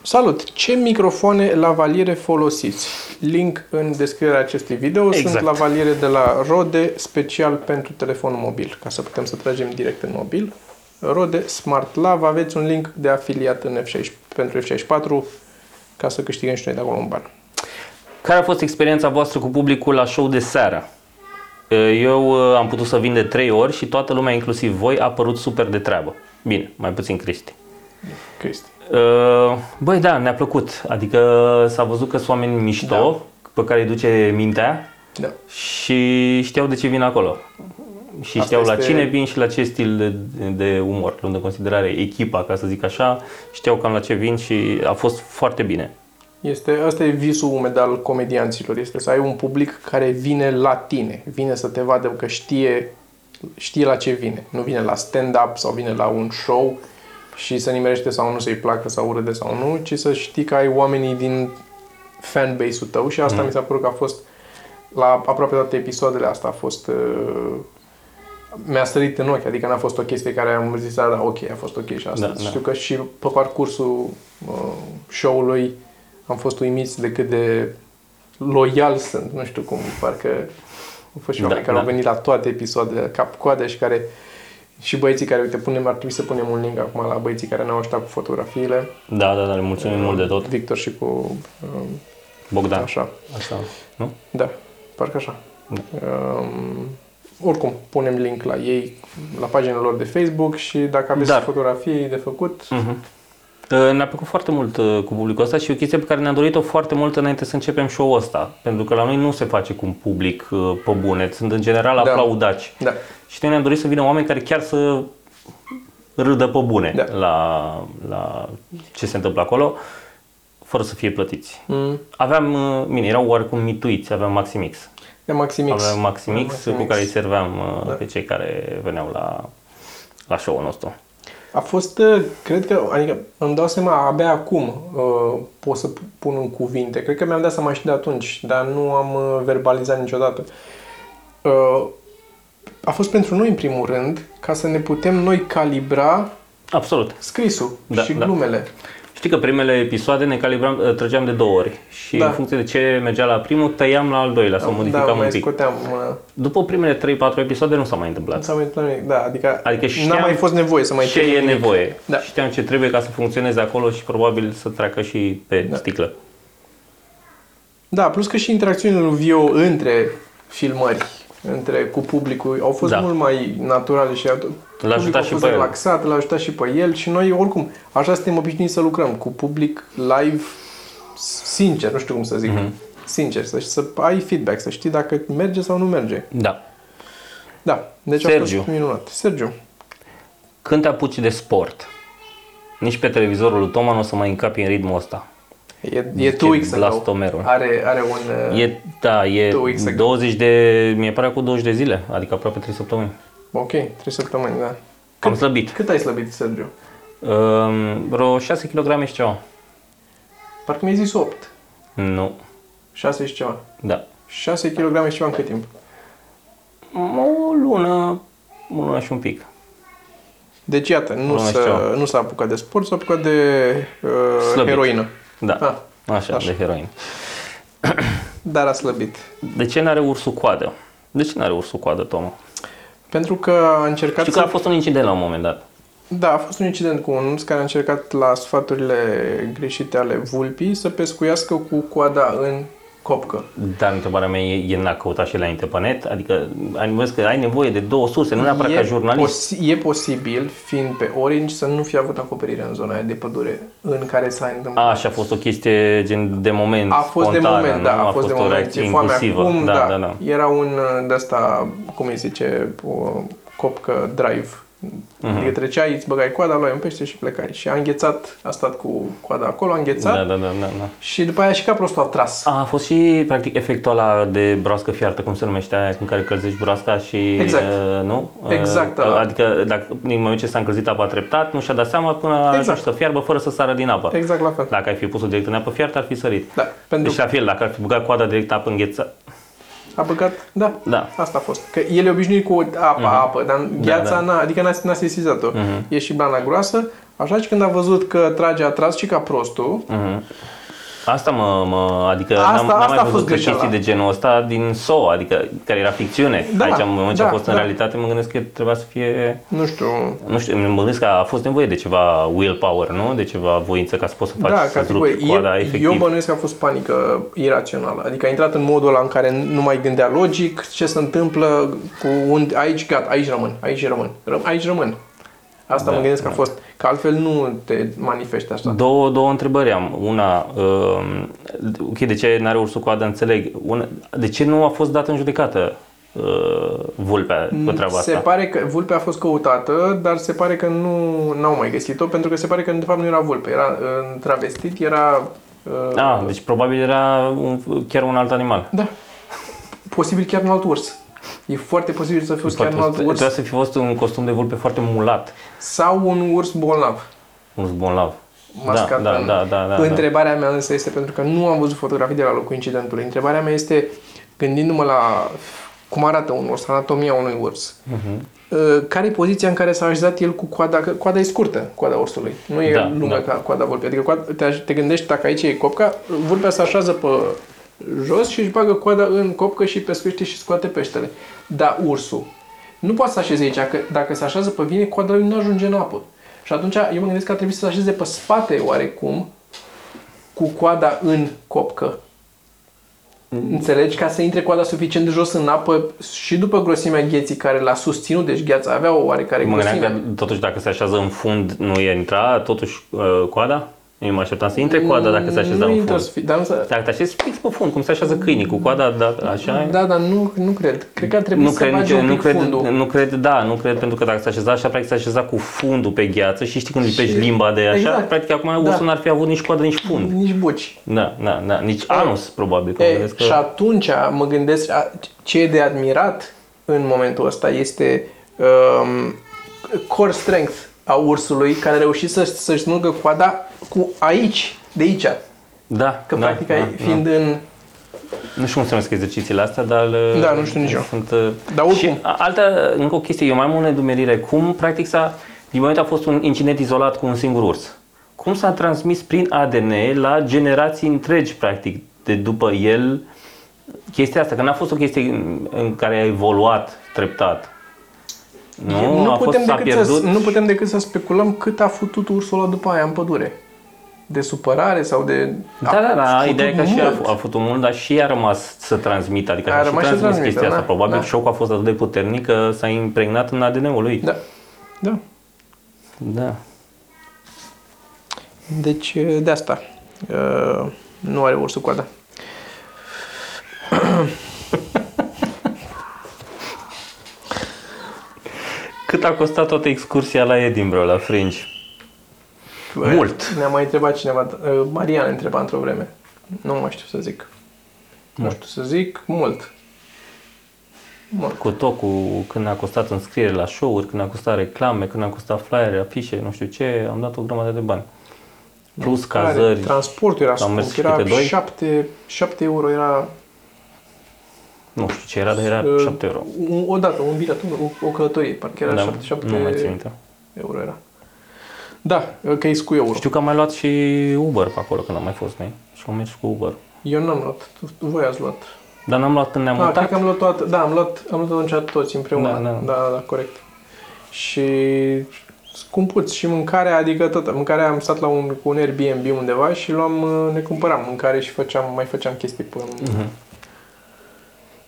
Salut! Ce microfoane lavaliere folosiți? Link în descrierea acestui video. Exact. Sunt lavaliere de la Rode, special pentru telefonul mobil, ca să putem să tragem direct în mobil. Rode Smart Lav, aveți un link de afiliat în F6, pentru F64 ca să câștigăm și noi de acolo un ban. Care a fost experiența voastră cu publicul la show de seară? Eu uh, am putut să vin de trei ori și toată lumea, inclusiv voi, a părut super de treabă. Bine, mai puțin Cristi. Cristi. Uh, Băi, da, ne-a plăcut. Adică s-a văzut că sunt oameni mișto, Da. pe care îi duce mintea Da. și știau de ce vin acolo. Și Asta știau la este- cine vin și la ce stil de, de umor, luând în considerare echipa, ca să zic așa, știau cam la ce vin și a fost foarte bine. Este, asta e visul umed al comedianților, este să ai un public care vine la tine, vine să te vadă că știe, știe la ce vine. Nu vine la stand-up sau vine la un show și să nimerește sau nu să-i placă sau urâde sau nu, ci să știi că ai oamenii din fanbase-ul tău și asta mm. mi s-a părut că a fost la aproape toate episoadele asta a fost uh, mi-a sărit în ochi, adică n-a fost o chestie care am zis, da, da, ok, a fost ok și asta. Da, da. Știu că și pe parcursul uh, show-ului am fost uimiți de cât de loial sunt, nu știu cum, parcă au fost și Da, oameni care da. au venit la toate episoadele, cap-coadă și care și băieții care, uite, punem, ar trebui să punem un link acum la băieții care ne-au ajutat cu fotografiile. Da, da, da, le mulțumim mult de tot. Victor și cu... Um, Bogdan. Așa. Așa, nu? Da, parcă așa. Da. Um, oricum, punem link la ei, la paginile lor de Facebook și dacă aveți Dar- fotografii de făcut, Mhm. Uh, Ne-a plăcut foarte mult uh, cu publicul ăsta și e o chestie pe care ne-am dorit-o foarte mult înainte să începem show-ul ăsta. Pentru că la noi nu se face cu un public uh, pe bune, sunt în general Da. aplaudaci. da, Și noi ne-am dorit să vină oameni care chiar să râdă pe bune Da. la, la ce se întâmplă acolo, fără să fie plătiți. mm, Aveam, uh, bine, erau oarecum mituiți, aveam Maximix. De Maximix. Aveam Maximix, Maximix. cu care îi serveam uh, Da. pe cei care veneau la, la show-ul nostru. A fost, uh, cred că, adică îmi dau seama abia acum uh, pot să pun în cuvinte. Cred că mi-am dat seama și de atunci, dar nu am uh, verbalizat niciodată. Uh, a fost pentru noi, în primul rând, ca să ne putem noi calibra Absolut. scrisul Da, și da. glumele. Și Știi că primele episoade ne calibram, uh, trăgeam de două ori și Da. în funcție de ce mergea la primul, tăiam la al doilea sau da, modificam mai un pic. scoteam mâna. După primele 3-4 episoade nu s-a mai Nu întâmplat. s-a mai întâmplat nimic. Da, adică, Adică n-a știam mai fost nevoie să mai ce termin e nimic. nevoie. Da. Știam ce trebuie ca să funcționeze acolo și probabil să treacă și pe Da. sticlă. Da, plus că și interacțiunile lui Vio între filmări, între cu publicul, au fost Da. mult mai naturale și publicul ajutat a și fost pe el. relaxat, l-a ajutat și pe el și noi oricum așa suntem obișnuiți să lucrăm cu public live sincer, nu știu cum să zic. Mhm. Sincer, să, să ai feedback, să știi dacă merge sau nu merge. Da. Da, deci a Sergiu. fost minunat. Sergiu. Când te apuci de sport, nici pe televizorul lui Toma nu o să mai încapi în ritmul ăsta. E, e Zice two weeks ago. Blastomerul. Are, are un... uh, E, da, e Two weeks ago. 20 de, mi-e pare cu 20 de zile, adică aproape 3 săptămâni. Ok, 3 săptămâni, da. Am slăbit. Cât ai slăbit, Sergiu? Um, vreo 6 kg și ceva. Parcă mi-ai zis 8. Nu. 6 și ceva. Da. 6 kg și ceva în cât timp? O lună, o lună și un pic. Deci, iată, nu, Nu mai s-a, știu. nu s-a apucat de sport, s-a apucat de uh, Slăbit. heroină. Da. Ah, Așa, așa. de heroin. Dar a slăbit. De ce n-are ursul coadă? De ce n-are ursul coadă, Toma? Pentru că a încercat Știu că să... a fost un incident la un moment dat. Da, a fost un incident cu un urs care a încercat la sfaturile greșite ale vulpii să pescuiască cu coada în copcă. Dar întrebarea mea e, el n-a căutat și înainte pe net? Adică ai, vezi că ai nevoie de două surse, nu neapărat e, ca jurnalist. posi- e posibil, fiind pe Orange, să nu fi avut acoperire în zona aia de pădure în care s-a întâmplat. A, și a fost o chestie gen de moment, A fost spontană, de moment, nu? da, a, fost de o moment. reacție E foame impulsivă. acum, da, da, da, da. Era un uh, de asta, cum îi zice, o copcă drive. Mhm. Adică treceai, îți băgai coada, luai un pește și plecai. Și a înghețat, a stat cu coada acolo, a înghețat Da, da, da, da, da. și după aia și ca prostul a tras. A, a fost și practic efectul ăla de broască fiartă, cum se numește aia, în care călzești broasca și... Exact. Uh, nu? Exact, Uh, ăla. adică dacă, din moment ce s-a încălzit apa treptat, nu și-a dat seama până a Exact. ajuns să fiarbă fără să sară din apă. Exact la fel. Dacă ai fi pus-o direct în apă fiartă, ar fi sărit. Da, pentru Deci la fel, dacă ar fi băgat coada direct în apă înghețată. A băgat, da, Da. Asta a fost. Că el e obișnuit cu apa, apă, dar gheața, da. N-a, adică n-a, n-a sesizat-o. E și blana groasă. Așa și când a văzut că trage, a tras și ca prostul, Mhm. Asta mă, mă adică Asta- n-am, n-am asta mai a văzut fost greșeala. chestii de genul ăsta din SO, adică care era ficțiune. Da, Aici, în moment ce a da, fost în da. realitate, mă gândesc că trebuia să fie nu știu, Nu știu, mă gândesc că a fost nevoie de ceva willpower, nu? De ceva voință ca să poți să faci da, să ca rupi trebuie. coada Eu, efectiv. eu bănuiesc că a fost panică irațională. Adică a intrat în modul ăla în care nu mai gândea logic ce se întâmplă cu unde, aici, gata, aici rămân, aici rămân, Ră, aici rămân. Asta Da, mă gândesc că a da. fost, că altfel nu te manifeste așa. Două, două întrebări am. Una, um, ok, de ce n-are ursul coadă, înțeleg. Una, de ce nu a fost dată în judecată uh, vulpea pe treaba Se asta? pare că vulpea a fost căutată, dar se pare că nu n-au mai găsit-o, pentru că se pare că de fapt nu era vulpe, era uh, travestit, era... Uh, Ah, deci probabil era un, chiar un alt animal. Da. Posibil chiar un alt urs. E foarte posibil să fie chiar un alt Trebuia urs. să fi fost un costum de vulpe foarte mulat. Sau un urs bolnav. Un zbonlav. mascat da, în- da, da, da, da. Întrebarea mea însă este, pentru că nu am văzut fotografii de la locul incidentului, întrebarea mea este, gândindu-mă la cum arată un urs, anatomia unui urs, Mhm. uh, care e poziția în care s-a așezat el cu coada, că coada e scurtă, coada ursului, nu e Da, lungă da. ca coada vulpei, adică coada, te, te gândești dacă aici e copca, vulpea se așează pe jos și își bagă coada în copcă și pescuiește și scoate peștele. Dar ursul nu poate să așeze aici, că dacă se așează pe vine, coada lui nu ajunge în apă. Și atunci eu mă gândesc că ar trebui să se așeze pe spate oarecum, cu coada în copcă. Înțelegi? Ca să intre coada suficient de jos în apă și după grosimea gheții care l-a susținut, deci gheața avea o oarecare Mă gândeam grosime. că totuși dacă se așează în fund nu e intra totuși uh, coada? Eu mă așteptam să intre coada dacă se așeza nu în intră fund. să fie, dar nu să, Dacă te așezi fix pe fund, cum se așează câinii cu coada, da, așa da, dar nu, nu cred. Cred că ar trebui nu să cred, bagi nici, un nu, pic cred, fundul. nu cred, da, nu cred, pentru că dacă se așeza așa, practic se așeza cu fundul pe gheață și știi când lipești limba de așa, Exact. practic acum ursul Da. n-ar fi avut nici coadă, nici fund. Nici buci. Da, da, da, nici anus, probabil. Că mă E, gândesc că... Și atunci mă gândesc, a, ce e de admirat în momentul ăsta este um, core strength a ursului care a reușit să, să-și smulgă coada cu aici, de aici. Da, Că da, practic da, ai, da. fiind în... Nu știu cum se numesc exercițiile astea, dar... uh, Da, nu știu nici eu. Sunt, uh, Dar oricum. Și a- altă, încă o chestie, eu mai am o nedumerire. Cum, practic, s-a, din moment a fost un incident izolat cu un singur urs. cum s-a transmis prin ADN la generații întregi, practic, de după el chestia asta, că n-a fost o chestie în, în care a evoluat treptat. Nu, nu, a putem fost, s-a decât pierdut. să, nu putem decât să speculăm cât a futut ursul ăla după aia în pădure. De supărare sau de... Da, da, da, futut ideea e că și a, mult. a făcut mult, dar și a rămas să transmită, adică A a, și rămas și transmis transmită, chestia asta. da, Probabil da. șocul a fost atât de puternic că s-a impregnat în ADN-ul lui. Da. Da. Da. Deci, de asta. Uh, nu are ursul coada. Cât a costat toată excursia la Edinburgh, la Fringe? Mult. Ne-a mai întrebat cineva. Uh, Marian întreba într-o vreme. Nu mai știu să zic. Nu știu să zic. Mult. Mult. Cu tot, cu când a costat înscriere la show-uri, când a costat reclame, când a costat flyere, afișe, nu știu ce, am dat o grămadă de bani. Plus cazări. Transportul era Am mers scump. și Era câte doi. 7, 7 euro. Era Nu știu ce era, dar era uh, 7 euro. un- O dată, un bilet, o, o călătorie. Parcă era Da, 7, 7 nu mai țin minte. euro era. Da, că e cu euro. Știu că am mai luat și Uber pe acolo când am mai fost noi. Și am mers cu Uber. Eu n-am luat. Tu- Voi ați luat. Dar n-am luat când ne-am Ah, cred mutat. că am luat toată, da, am luat, am luat atunci toți împreună. Da, da. da, da, da corect. Și scumpuți și mâncarea, adică tot, mâncarea am stat la un, cu un Airbnb undeva și luam, uh, ne cumpăram mâncare și făceam, mai făceam chestii până Mhm.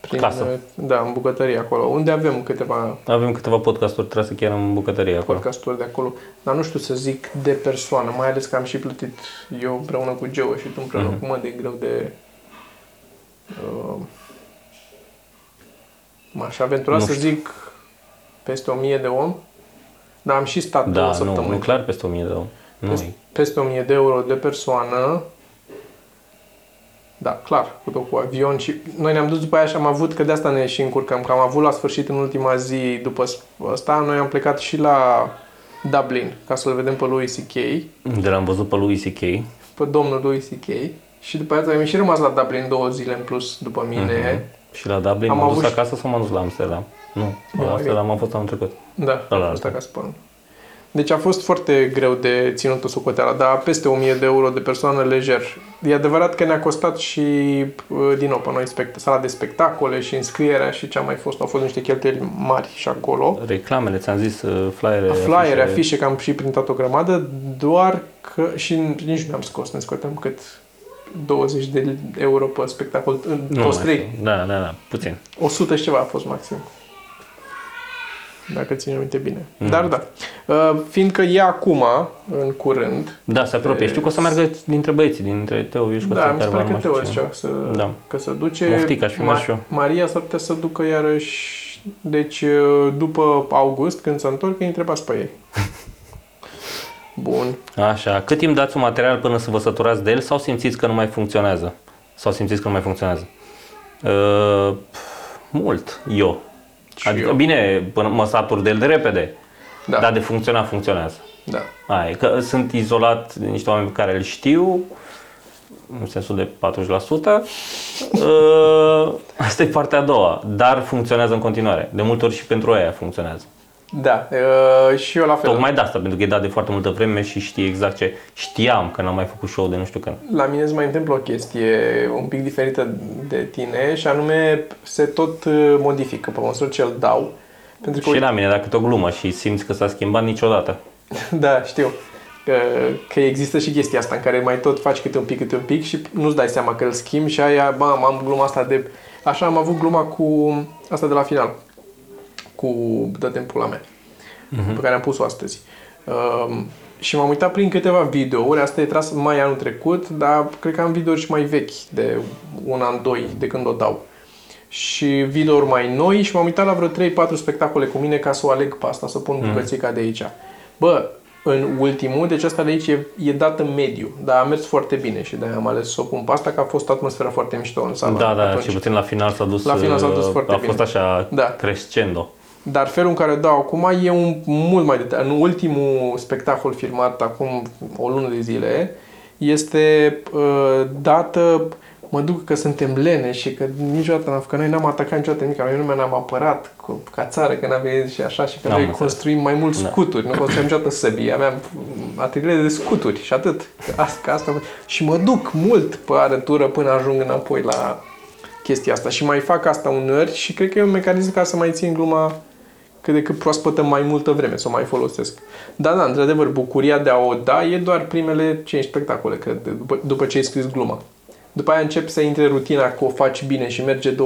Prin, Casă. uh, da, în bucătărie acolo, unde avem câteva Avem câteva podcasturi trase chiar în bucătărie acolo. podcasturi de acolo, dar nu știu să zic de persoană, mai ales că am și plătit eu împreună cu Geo și tu împreună Mhm. cu mă, de greu de... Uh, m-aș aventura Nu să știu. zic peste 1000 de om, dar am și stat două Da, nu, săptămâni. nu clar peste 1000 de euro. Nu, Peste, peste 1000 de euro de persoană. Da, clar, cu tot cu avion și noi ne-am dus după aia și am avut, că de asta ne și încurcăm, că am avut la sfârșit în ultima zi după asta, noi am plecat și la Dublin ca să-l vedem pe lui C.K., de l-am văzut pe lui C.K. pe domnul lui C.K. Și după aceea am și rămas la Dublin două zile în plus după mine. Mhm. Și la Dublin Am m-am dus avut și- acasă sau m-am dus la Amsterdam? Nu, Nu, la ok. Amsterdam am fost anul trecut. Da, La am la fost altă. acasă pe anul. Deci a fost foarte greu de ținut o socoteală, dar peste 1000 de euro de persoană lejer. E adevărat că ne-a costat și, uh, din nou, pe noi spect- sala de spectacole și înscrierea și ce a mai fost. Au fost niște cheltuieli mari și acolo. Reclamele, ți-am zis, uh, flyere, Flyere, afișe, că am și printat o grămadă, doar că și nici nu am scos, ne scoteam cât 20 de euro pe spectacol, în Nu toți mai trei. știu. Da, da, da, puțin. 100 și ceva a fost maxim. Dacă țin minte bine. Mhm. Dar da. Uh, fiindcă e acum, în curând, Da, se apropie. Știu că o să meargă dintre băieții, dintre Teo, eu și da, Costel, mi se care pare că v-am Teo mai zicea știu. să, Da. că se duce. Moftic, aș fi mers și eu. Maria s-ar putea să ducă iarăși, deci uh, după august, când se întorc, îi întrebați pe ei. Bun. Așa, cât timp dați un material până să vă săturați de el sau simțiți că nu mai funcționează? Sau simțiți că nu mai funcționează? Uh, mult, eu. Și Adică, eu. bine, până mă satur de el de repede, Da. dar de funcționa, funcționează. Da. Aia, e, că sunt izolat de niște oameni pe care îl știu, în sensul de 40%. Uh, asta e partea a doua, dar funcționează în continuare. De multe ori și pentru aia funcționează. Da. Uh, și eu la fel. Tocmai de asta, pentru că e dat de foarte multă vreme și știi exact ce știam că n-am mai făcut show de nu știu când. La mine se mai întâmplă o chestie un pic diferită de tine și anume se tot uh, modifică pe măsură ce îl dau. Pentru că, Și la mine, dacă e o glumă și simți că s-a schimbat niciodată. da, știu. Că, că există și chestia asta în care mai tot faci câte un pic, câte un pic și nu-ți dai seama că îl schimbi și aia, bam, am gluma asta de... Așa am avut gluma cu asta de la final. Cu dă pula mea. Pe care am pus-o astăzi. Um, și m-am uitat prin câteva videouri, asta e tras mai anul trecut, dar cred că am videouri și mai vechi, de un an, doi, de când o dau. Și videouri mai noi și m-am uitat la vreo 3-4 spectacole cu mine ca să o aleg pe asta, să pun bucățica de aici. Bă, în ultimul, deci asta de aici e, e dat în mediu, dar a mers foarte bine și de-aia am ales să o pun pe asta, că a fost atmosfera foarte mișto în sală. Da, da, atunci. și puțin la final s-a dus, La final s-a dus uh, foarte a bine. fost așa Da. crescendo. Dar felul în care o dau acum e un mult mai detaliat. În ultimul spectacol filmat acum o lună de zile este uh, dată mă duc că suntem lene și că niciodată n-am că noi n-am atacat niciodată nimic, noi lumea ne-am apărat cu, ca țară că n-am venit și așa și că Am noi înțeles. construim mai mult Da. scuturi, nu construim niciodată săbii, aveam atelierele de scuturi și atât. Asta, ca asta. Și mă duc mult pe arătură până ajung înapoi la chestia asta. Și mai fac asta uneori și cred că e un mecanism ca să mai țin gluma cât de cât proaspătă mai multă vreme, să o mai folosesc. Da, da, într-adevăr, bucuria de a o da e doar primele 5 spectacole, cred, după, după ce ai scris gluma. După aia începi să intre rutina că o faci bine și merge 20-30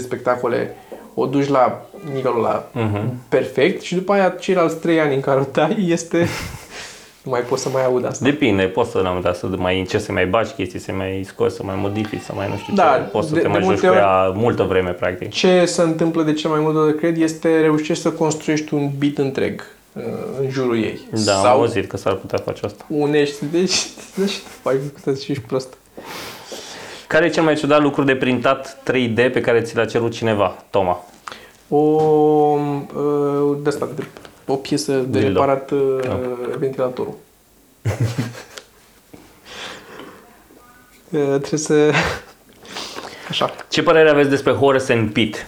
spectacole, o duci la nivelul la Mhm. perfect și după aia ceilalți 3 ani în care o dai este... nu mai poți să mai aud asta. Depinde, poți să la un moment dat să mai încerci să mai bagi chestii, să mai scoți, să mai modifici, să mai nu știu Da, ce. Poți să de- te de mai joci multe cu ori- ea multă vreme, practic. Ce se întâmplă de cel mai mult de cred este reușești să construiești un beat întreg uh, în jurul ei. Da, am Sau auzit că s-ar putea face asta. unești, deci, deci ai făcut și ești prost. Care e cel mai ciudat lucru de printat 3D pe care ți l-a cerut cineva, Toma? O, uh, de asta, de, o piesă de Dildo. reparat uh, Da. ventilatorul. Uh, trebuie să... Așa. Ce părere aveți despre Horace and Pete?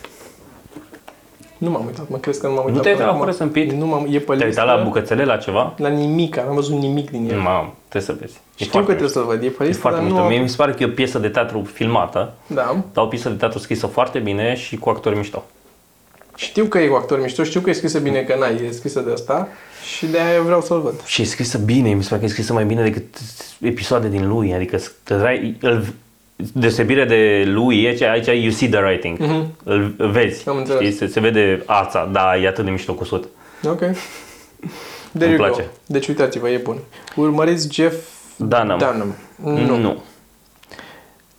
Nu m-am uitat, mă crezi că nu m-am uitat. te-ai până uitat la acum. Horace and Pete? Nu m-am, e pe Te-ai listă. uitat la bucățele, la ceva? La nimic, n-am văzut nimic din el. Mamă, trebuie să vezi. E Știu că foarte trebuie să-l văd, e pe E listă, foarte dar mișto. nu... Mie mi se pare că e o piesă de teatru filmată, Da. dar o piesă de teatru scrisă foarte bine și cu actori mișto. Știu că e cu actor mișto, știu că e scrisă bine, că n-ai, e scrisă de asta și de aia eu vreau să-l văd. Și e scrisă bine, mi se pare că e scrisă mai bine decât episoade din lui, adică îl, îl, deosebire de lui, aici, aici you see the writing, Mhm. îl, îl vezi, Am înțeles. știi, se, se vede ața, da, e atât de mișto cusut. Ok. There Îmi you place. Go. Deci uitați-vă, e bun. Urmăriți Jeff Dunham. Dunham. Nu. nu.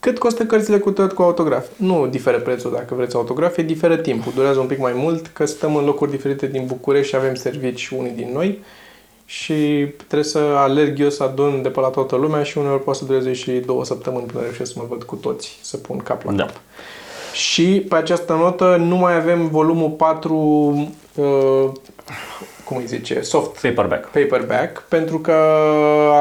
Cât costă cărțile cu tot cu autograf? Nu diferă prețul dacă vreți autograf, e diferă timpul. Durează un pic mai mult, că stăm în locuri diferite din București și avem servici unii din noi și trebuie să alerg eu să adun de pe la toată lumea și uneori poate să dureze și două săptămâni până reușesc să mă văd cu toți, să pun cap la Da. cap. Și pe această notă nu mai avem volumul 4, uh, cum îi zice, soft Paperback. paperback, pentru că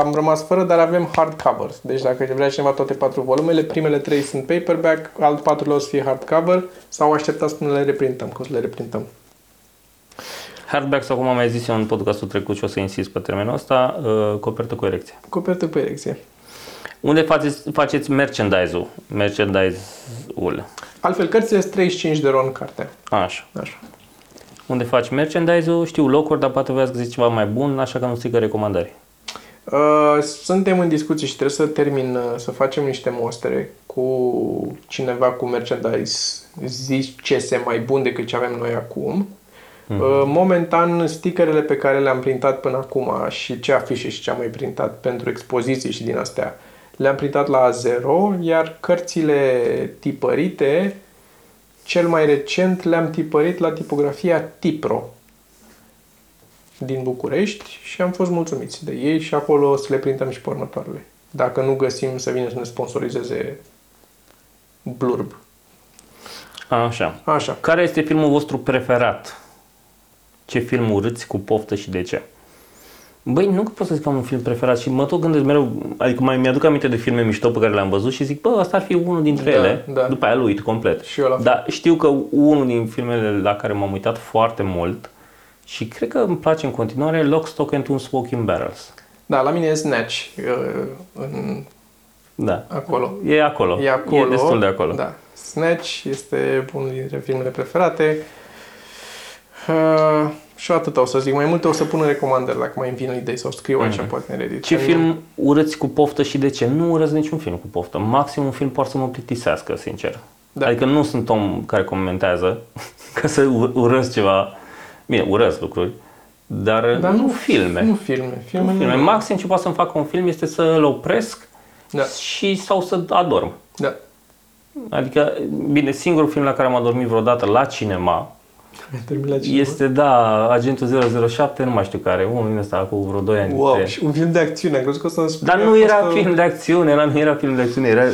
am rămas fără, dar avem hardcover. Deci dacă vrea cineva toate patru volumele, primele trei sunt paperback, alt patrulea o să fie hardcover, sau așteptați până le reprintăm, că o să le reprintăm. Hardback, sau cum am mai zis eu în podcastul trecut și o să insist pe termenul ăsta, uh, copertă cu erecție. Copertă cu erecție. Unde faceți, faceți merchandise-ul? Merchandise-ul. Altfel, cărțile sunt 35 de ron cartea. Așa. Așa. Unde faci merchandise-ul, știu locuri, dar poate vreau să găsiți ceva mai bun, așa că nu strică recomandări. Uh, suntem în discuții și trebuie să termin, uh, să facem niște mostre cu cineva cu merchandise zicese mai bun decât ce avem noi acum. Mhm. Uh, Momentan, stickerele pe care le-am printat până acum și ce afișe și ce am mai printat pentru expoziții și din astea, le-am printat la zero, iar cărțile tipărite, cel mai recent le-am tipărit la tipografia Tipro din București și am fost mulțumiți de ei și acolo o să le printăm și pe următoarele. Dacă nu găsim să vină să ne sponsorizeze blurb. Așa. Așa. Care este filmul vostru preferat? Ce film urâți cu poftă și de ce? Băi, nu că pot să zic că am un film preferat și mă tot gândesc mereu, adică mai mi-aduc aminte de filme mișto pe care le-am văzut și zic, bă, ăsta ar fi unul dintre Da, ele. da. După aia îl uit complet. Și eu la fel. Dar știu că unul din filmele la care m-am uitat foarte mult și cred că îmi place în continuare Lock, Stock and Two Smoking Barrels. Da, la mine e Snatch. uh, În, Da. acolo. E acolo. E acolo. E destul de acolo. Da. Snatch este unul dintre filmele preferate. Uh, și atât o să zic. Mai multe o să pun în recomandări dacă mai îmi vin idei sau scriu aici, Mhm. poate în Reddit. Ce Că film urâți cu poftă și de ce? Nu urăsc niciun film cu poftă. Maxim un film poate să mă plictisească, sincer. Da. Adică nu sunt om care comentează ca să ur- urăsc ceva. Bine, urăsc lucruri, dar, Dar nu filme. Nu filme. Filme, Nu filme. nu. Maxim ce poate să-mi facă un film este să-l opresc Da. și sau să adorm. Da. Adică, bine, singurul film la care am adormit vreodată la cinema Am terminat cineva. Este, da, Agentul 007, nu mai știu care, unul din ăsta cu vreo 2 ani. Wow, trei. și un film de acțiune. Am crezut că o să-mi spui Dar că nu a era fost, uh, film de acțiune, era, nu era film de acțiune, era,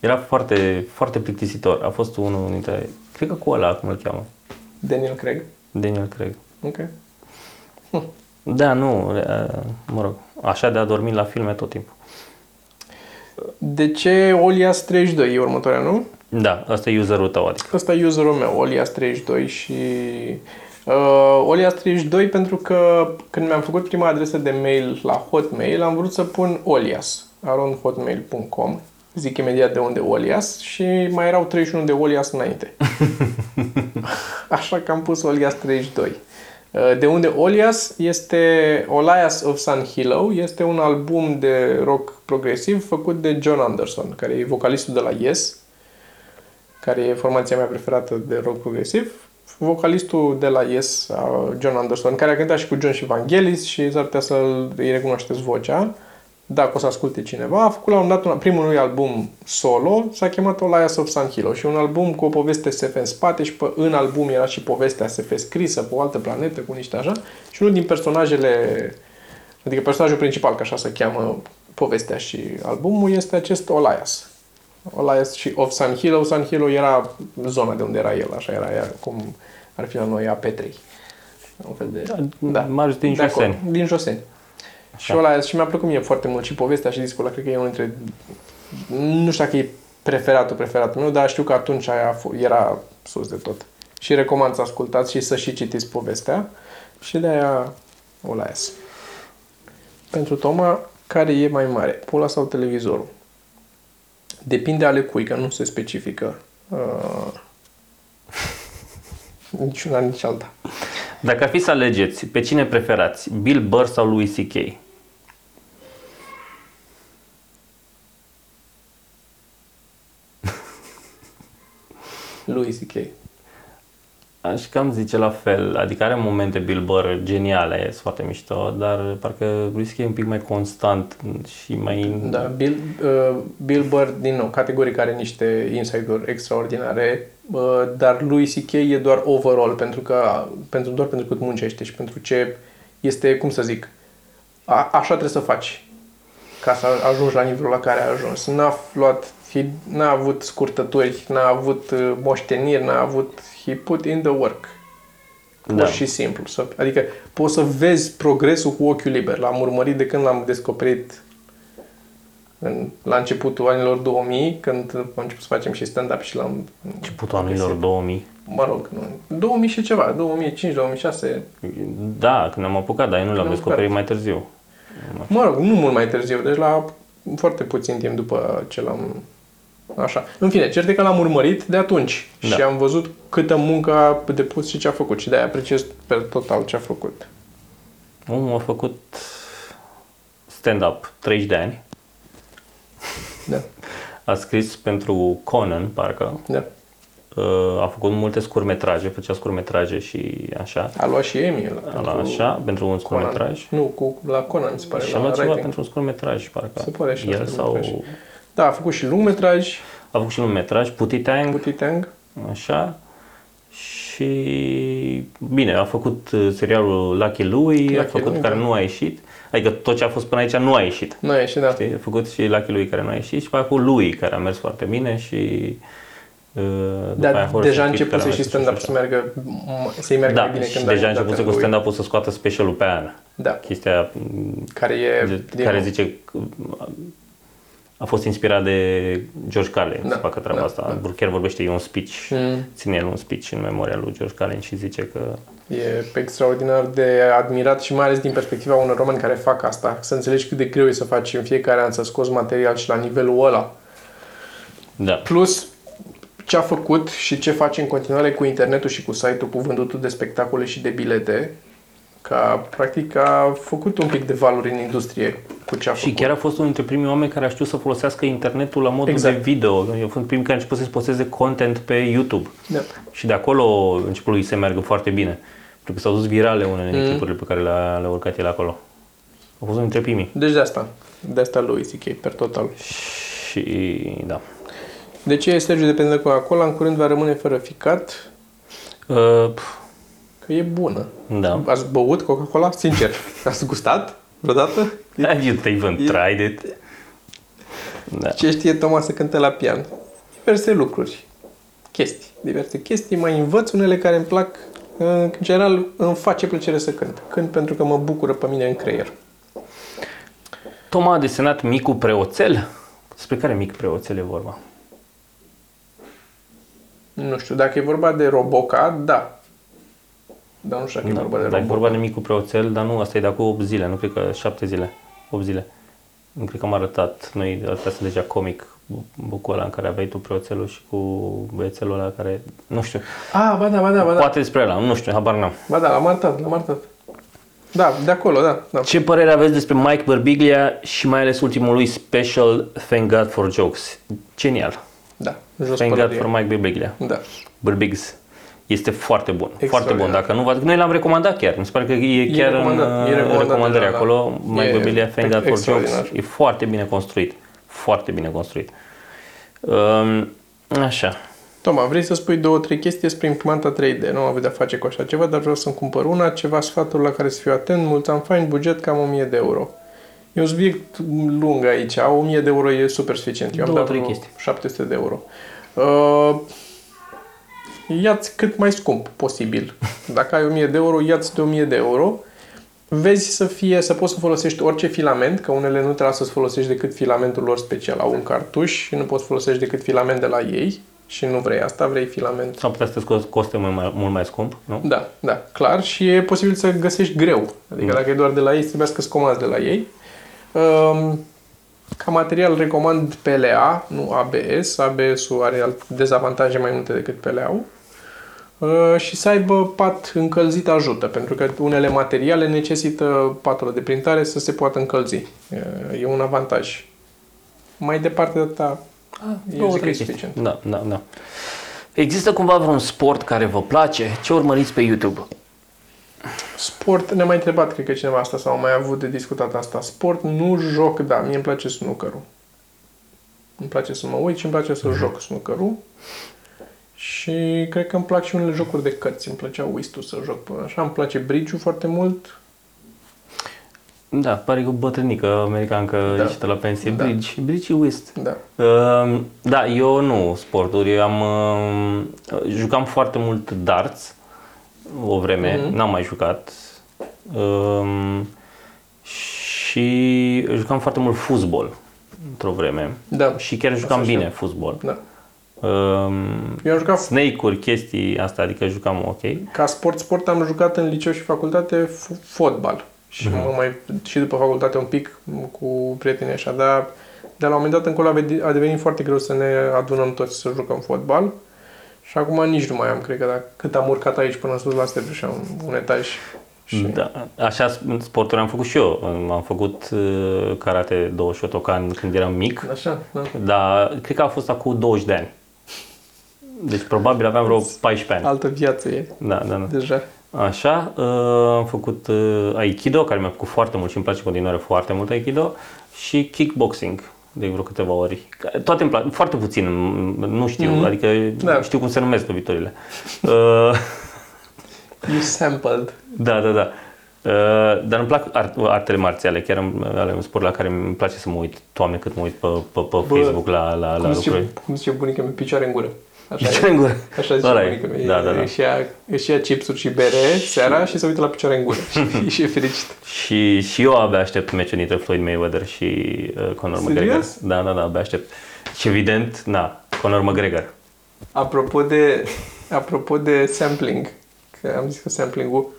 era foarte, foarte plictisitor. A fost unul dintre, cred că cu ăla, cum îl cheamă, Daniel Craig. Daniel Craig. Ok. Da, nu, e, mă rog, așa de a dormi la filme tot timpul. De ce Olias 32 e următoarea, nu? Da, asta e userul tău, adică. Ăsta e userul meu, Olias32 și Uh, Olias 32 pentru că când mi-am făcut prima adresă de mail la Hotmail, am vrut să pun Olias, aronhotmail.com. Zic imediat de unde Olias și mai erau 31 de Olias înainte. Așa că am pus Olias 32. Uh, De unde Olias este Olias of San Hilo, este un album de rock progresiv făcut de John Anderson, care e vocalistul de la Yes, care e formația mea preferată de rock progresiv. Vocalistul de la Yes, uh, John Anderson, care a cântat și cu John și Vangelis și s-ar putea să îi recunoașteți vocea. Dacă o să asculte cineva, a făcut la un dat un, primul lui album solo, s-a chemat Olias of San Hilo și un album cu o poveste SF în spate și pe, în album era și povestea SF scrisă pe o altă planetă cu niște așa și unul din personajele, adică personajul principal, că așa se cheamă povestea și albumul, este acest Olias. Olias și of San Hilo. San Hilo era zona de unde era el, așa era ea, cum ar fi la noi A3. Un fel de... Da, Marius din de acolo, Joseni. Din Joseni. Și ăla, și mi-a plăcut mie foarte mult și povestea și discul ăla, cred că e unul dintre... Nu știu dacă e preferatul, preferatul meu, dar știu că atunci aia a f- era sus de tot. Și recomand să ascultați și să și citiți povestea. Și de aia Olaes. Pentru Toma, care e mai mare? Pula sau televizorul? Depinde ale cui, că nu se specifică. Uh, nici una, nici alta. Dacă ar fi să alegeți, pe cine preferați? Bill Burr sau Louis C.K.? Louis C.K. Aș cam zice la fel, adică are momente Bill Burr geniale, e foarte mișto, dar parcă Louis C.K. e un pic mai constant și mai... Da, Bill, uh, Bill Burr, din nou, categoric are niște inside-uri extraordinare, uh, dar lui C.K. e doar overall, pentru că, pentru, doar pentru cât muncește și pentru ce este, cum să zic, a, așa trebuie să faci ca să ajungi la nivelul la care a ajuns. N-a luat, he, n-a avut scurtături, n-a avut uh, moșteniri, n-a avut, he put in the work. Pur Da. și simplu. Să, adică poți să vezi progresul cu ochiul liber. L-am urmărit de când l-am descoperit în, la începutul anilor 2000, când am început să facem și stand-up și l-am... Începutul anilor 2000. Mă rog, nu, 2000 și ceva, 2005-2006. Da, când am apucat, dar eu nu l-am am descoperit apucat. mai târziu. Mă rog, nu mult mai târziu, deci la foarte puțin timp după ce l-am... Așa. În fine, cert e că l-am urmărit de atunci Da. și am văzut câtă muncă a depus și ce a făcut și de-aia apreciez pe total ce a făcut. Omul a făcut stand-up 30 de ani. Da, A scris pentru Conan, parcă. da. Uh, A făcut multe scurmetraje, făcea scurmetraje și așa. A luat și Emmy la, La pentru așa, pentru un Conan. scurmetraj. Nu, cu, la Conan, mi se pare, Și la a luat ceva writing. pentru un scurmetraj, parcă. Se pare și El asta, sau... scurtmetraj. Da, a făcut și lungmetraj, A făcut și un metraj, Putitang, Putitang. așa. Și bine, a făcut uh, serialul Lucky Louie, a Lucky făcut Louie, care da. nu a ieșit. Adică tot ce a fost până aici nu a ieșit. Nu e și da. Știi? A făcut și Lucky Louie care nu a ieșit și pe aia cu Louie care a mers foarte bine și uh, după aia Dar Horace deja Street, care a începuse mers și și stand-up așa. să meargă, să-i meargă Da, mai bine și când deja a dat început în cu lui. stand-up-ul să scoată specialul pe an. Da, Chestia care e... de, din care nou, zice că a fost inspirat de George Carlin Da, să facă treaba da, asta. Chiar vorbește, e un speech, Mm. ține el un speech în memoria lui George Carlin și zice că E extraordinar de admirat și mai ales din perspectiva unor români care fac asta. Să înțelegi cât de greu e să faci în fiecare an să scoți material și la nivelul ăla. da, Plus ce a făcut și ce face în continuare cu internetul și cu site-ul, cu vândutul de spectacole și de bilete, ca practic a făcut un pic de valori în industrie cu ce a Și făcut. chiar a fost unul dintre primii oameni care a știut să folosească internetul la modul Exact. de video. Eu fost primii care a început să posteze content pe YouTube. Da. Și de acolo început lui să meargă foarte bine. Pentru că s-au dus virale unele din Mm. clipurile pe care le-a, le-a urcat el acolo. A fost unul dintre primii. Deci de asta. De asta lui C.K. per total. Și da. De ce e Sergiu depinde de Coca-Cola? În curând va rămâne fără ficat, Uh, pf, că e bună. da. Ați băut Coca-Cola? Sincer. Ați gustat vreodată? Have you even e- tried it? Da. Ce știe Toma să cânte la pian? Diverse lucruri. Chestii. Diverse chestii. Mai învăț unele care îmi plac. În general îmi face plăcere să cânt. Cânt pentru că mă bucură pe mine în creier. Toma a desenat micul preoțel. Despre care mic preoțel e vorba? Nu știu, dacă e vorba de Roboca, da. Dar nu știu dacă Da, e vorba de dar e robot. vorba de micul preoțel, dar nu, asta e de acum 8 zile, nu cred că 7 zile, 8 zile. Nu cred că am arătat, noi arătasem deja comic bucul ăla în care aveai tu preoțelul și cu băiețelul ăla care, nu știu, Ah, ba da, ba da, ba da. poate despre ăla, nu știu, habar n-am. Ba da, l-am arătat, l-am arătat. Da, de acolo, da. da. Ce părere aveți despre Mike Birbiglia și mai ales ultimul lui special Thank God for Jokes? Genial. Da, jos Thank God pălărie. for Mike Birbiglia. Da. Birbigs. Este foarte bun, foarte Extraordinar. bun. Dacă nu v noi l-am recomandat chiar. Mi se pare că e chiar în recomandat, e uh, recomandat recomandări deja, da. acolo. Mike E Birbiglia, Thank God for extraordinar. Jokes. E foarte bine construit. Foarte bine construit. Um, așa. Toma, vrei să spui două, trei chestii despre imprimanta 3D? Nu am avut de-a face cu așa ceva, dar vreau să-mi cumpăr una, ceva sfaturi la care să fiu atent, mulți am fain, buget cam 1000 de euro. E un subiect lung aici, 1000 de euro e super suficient. Eu am Două, dat trei vreo chestii. 700 de euro. Uh, ia-ți cât mai scump posibil. Dacă ai 1000 de euro, ia-ți de 1000 de euro. Vezi să fie, să poți să folosești orice filament, că unele nu trebuie să-ți folosești decât filamentul lor special. Au un cartuș și nu poți folosești decât filament de la ei și nu vrei asta, vrei filament Sau putea să te sco- coste mult mai, mult mai scump, nu? da, da, clar și e posibil să găsești greu. Adică dacă e doar de la ei, trebuie să comanzi de la ei. Um, ca material recomand PLA, nu ABS. ABS-ul are alt- dezavantaje mai multe decât PLA-ul. Uh, și să aibă pat încălzit ajută, pentru că unele materiale necesită patul de printare să se poată încălzi. Uh, e un avantaj. Mai departe de atâta, eu Două, zic că e trei chestii. suficient. Da, da, da. Există cumva vreun sport care vă place? Ce urmăriți pe YouTube? Sport, ne-a mai întrebat, cred că cineva asta sau am mai avut de discutat asta. Sport, nu joc, da, mie îmi place snookerul. Îmi place să mă uit și îmi place să joc snookerul. Și cred că îmi plac și unele jocuri de cărți. Îmi plăcea Whist-ul să joc până așa. Îmi place bridge foarte mult. Da, pare că o bătrânică americancă Da. da. ieșită la pensie. Da. Bridge, bridge și whist. Da. Uh, da, eu nu sporturi. Eu am, uh, jucam foarte mult darts o vreme, Mhm. n-am mai jucat. Uh, și jucam foarte mult fotbal într-o vreme. Da. Și chiar jucam Asta bine știu. fotbal. Da. Uh, Eu am jucat Snake-uri, chestii asta, adică jucam ok. ca sport, sport am jucat în liceu și facultate f- fotbal. Și Mhm. mă mai, și după facultate un pic cu prietenii așa, dar de la un moment dat încolo a vedi- a devenit foarte greu să ne adunăm toți să jucăm fotbal. Și acum nici nu mai am, cred că dacă, cât am urcat aici până sus la Stetru și am un etaj. Și Da, așa sporturi am făcut și eu. Am făcut uh, karate 2 Shotokan când eram mic. Așa, da. Dar cred că a fost acum 20 de ani. Deci probabil aveam vreo 14 ani. Altă viață e, Da, da, da. deja. Așa, uh, am făcut uh, Aikido, care mi-a plăcut foarte mult și îmi place în continuare foarte mult Aikido, și kickboxing de vreo câteva ori. Toate îmi plac, foarte puțin, m- nu știu, Mhm. adică Da. știu cum se numesc loviturile. Uh, You sampled. da, da, da. Uh, dar îmi plac art, artele marțiale, chiar îmi- ale un sport la care îmi place să mă uit, toamne cât mă uit pe, pe, pe Bă, Facebook la, la, la Cum zice, lucruri. cum zice bunica mea, picioare în gură. Așa Picioare e. în gură. Așa zice Ăla e. bunica mea. Da, da, da. Își ia, își ia chipsuri și bere seara și se uită la picioare în gură. și, și e fericit. Și, și eu abia aștept meciul dintre Floyd Mayweather și uh, Conor Serios? McGregor. Da, da, da, abia aștept. Și evident, na, Conor McGregor. Apropo de, apropo de sampling, că am zis că sampling-ul,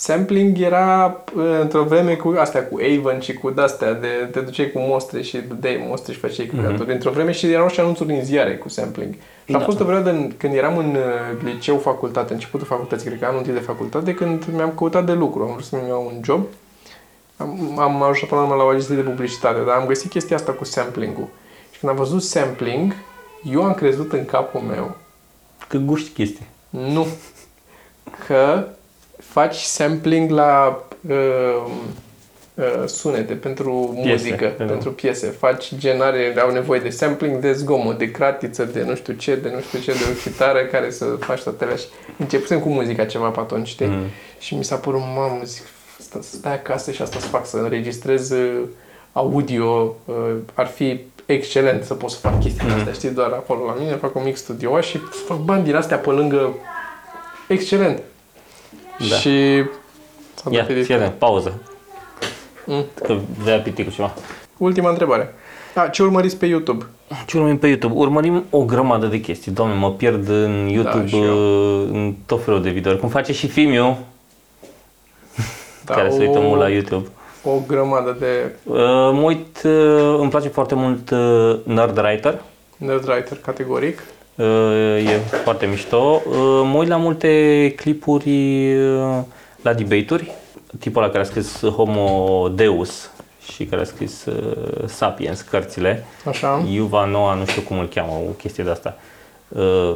sampling era uh, într-o vreme cu astea, cu Avon și cu de-astea, de, te duceai cu mostre și dădeai mostre și făceai creatori. Într-o vreme și erau și anunțuri în ziare cu sampling. Și a Da. fost o perioadă în, când eram în uh, liceu, facultate, începutul facultății, cred că anul întâi de facultate, când mi-am căutat de lucru, am vrut să-mi iau un job. Am, am ajuns până la urmă la o agenție de publicitate, dar am găsit chestia asta cu sampling-ul. Și când am văzut sampling, eu am crezut în capul meu Că guști chestii. nu. Că faci sampling la uh, uh, sunete pentru Piese, muzică, pentru- pentru piese. Faci genare, au nevoie de sampling de zgomot, de cratiță, de nu știu ce, de nu știu ce, de o chitară care să faci toate alea. Și începusem cu muzica ceva pe atunci, știi? Mm. Și mi s-a părut, mamă, zic, stai, stai acasă și asta să fac, să înregistrez uh, audio, uh, ar fi excelent să pot să fac chestiile astea, știi, doar acolo la mine, fac un mic studio și fac bani din astea pe lângă excelent. Da. Și s-a Ia, dat fii editul. atent, pauză. Mm. Că vrea piti cu ceva. Ultima întrebare. A, ce urmăriți pe YouTube? Ce urmărim pe YouTube? Urmărim o grămadă de chestii. Doamne, mă pierd în YouTube, și eu. uh, în tot felul de videouri. Cum face și Fimiu, Da, care se o- uită mult la YouTube. O grămadă de Uh, mă uit, uh, îmi place foarte mult uh, Nerdwriter. nerdwriter categoric. Uh, e foarte mișto. Uh, mă uit la multe clipuri uh, la debate-uri. Tipul ăla care a scris Homo Deus și care a scris uh, Sapiens, cărțile. Așa. Iuva Noa, nu știu cum îl cheamă, o chestie de asta. Uh,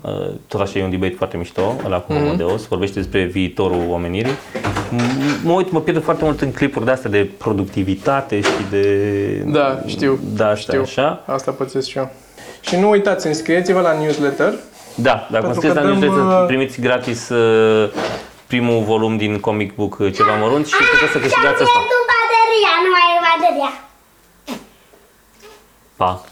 uh, tot așa e un debate foarte mișto, ăla cu Homo Deus, vorbește despre viitorul omenirii. M- Mă uit, mă pierd foarte mult în clipuri de astea de productivitate și de... Da, știu. Da, asta știu. așa. Asta pățesc și eu. Și nu uitați, înscrieți-vă la newsletter. Da, dacă Pentru scrieți că la dăm, newsletter, uh, primiți gratis uh, primul volum din comic book uh, ceva mărunt și puteți să câștigați Și-am asta. pierdut bateria, nu mai e bateria. Pa!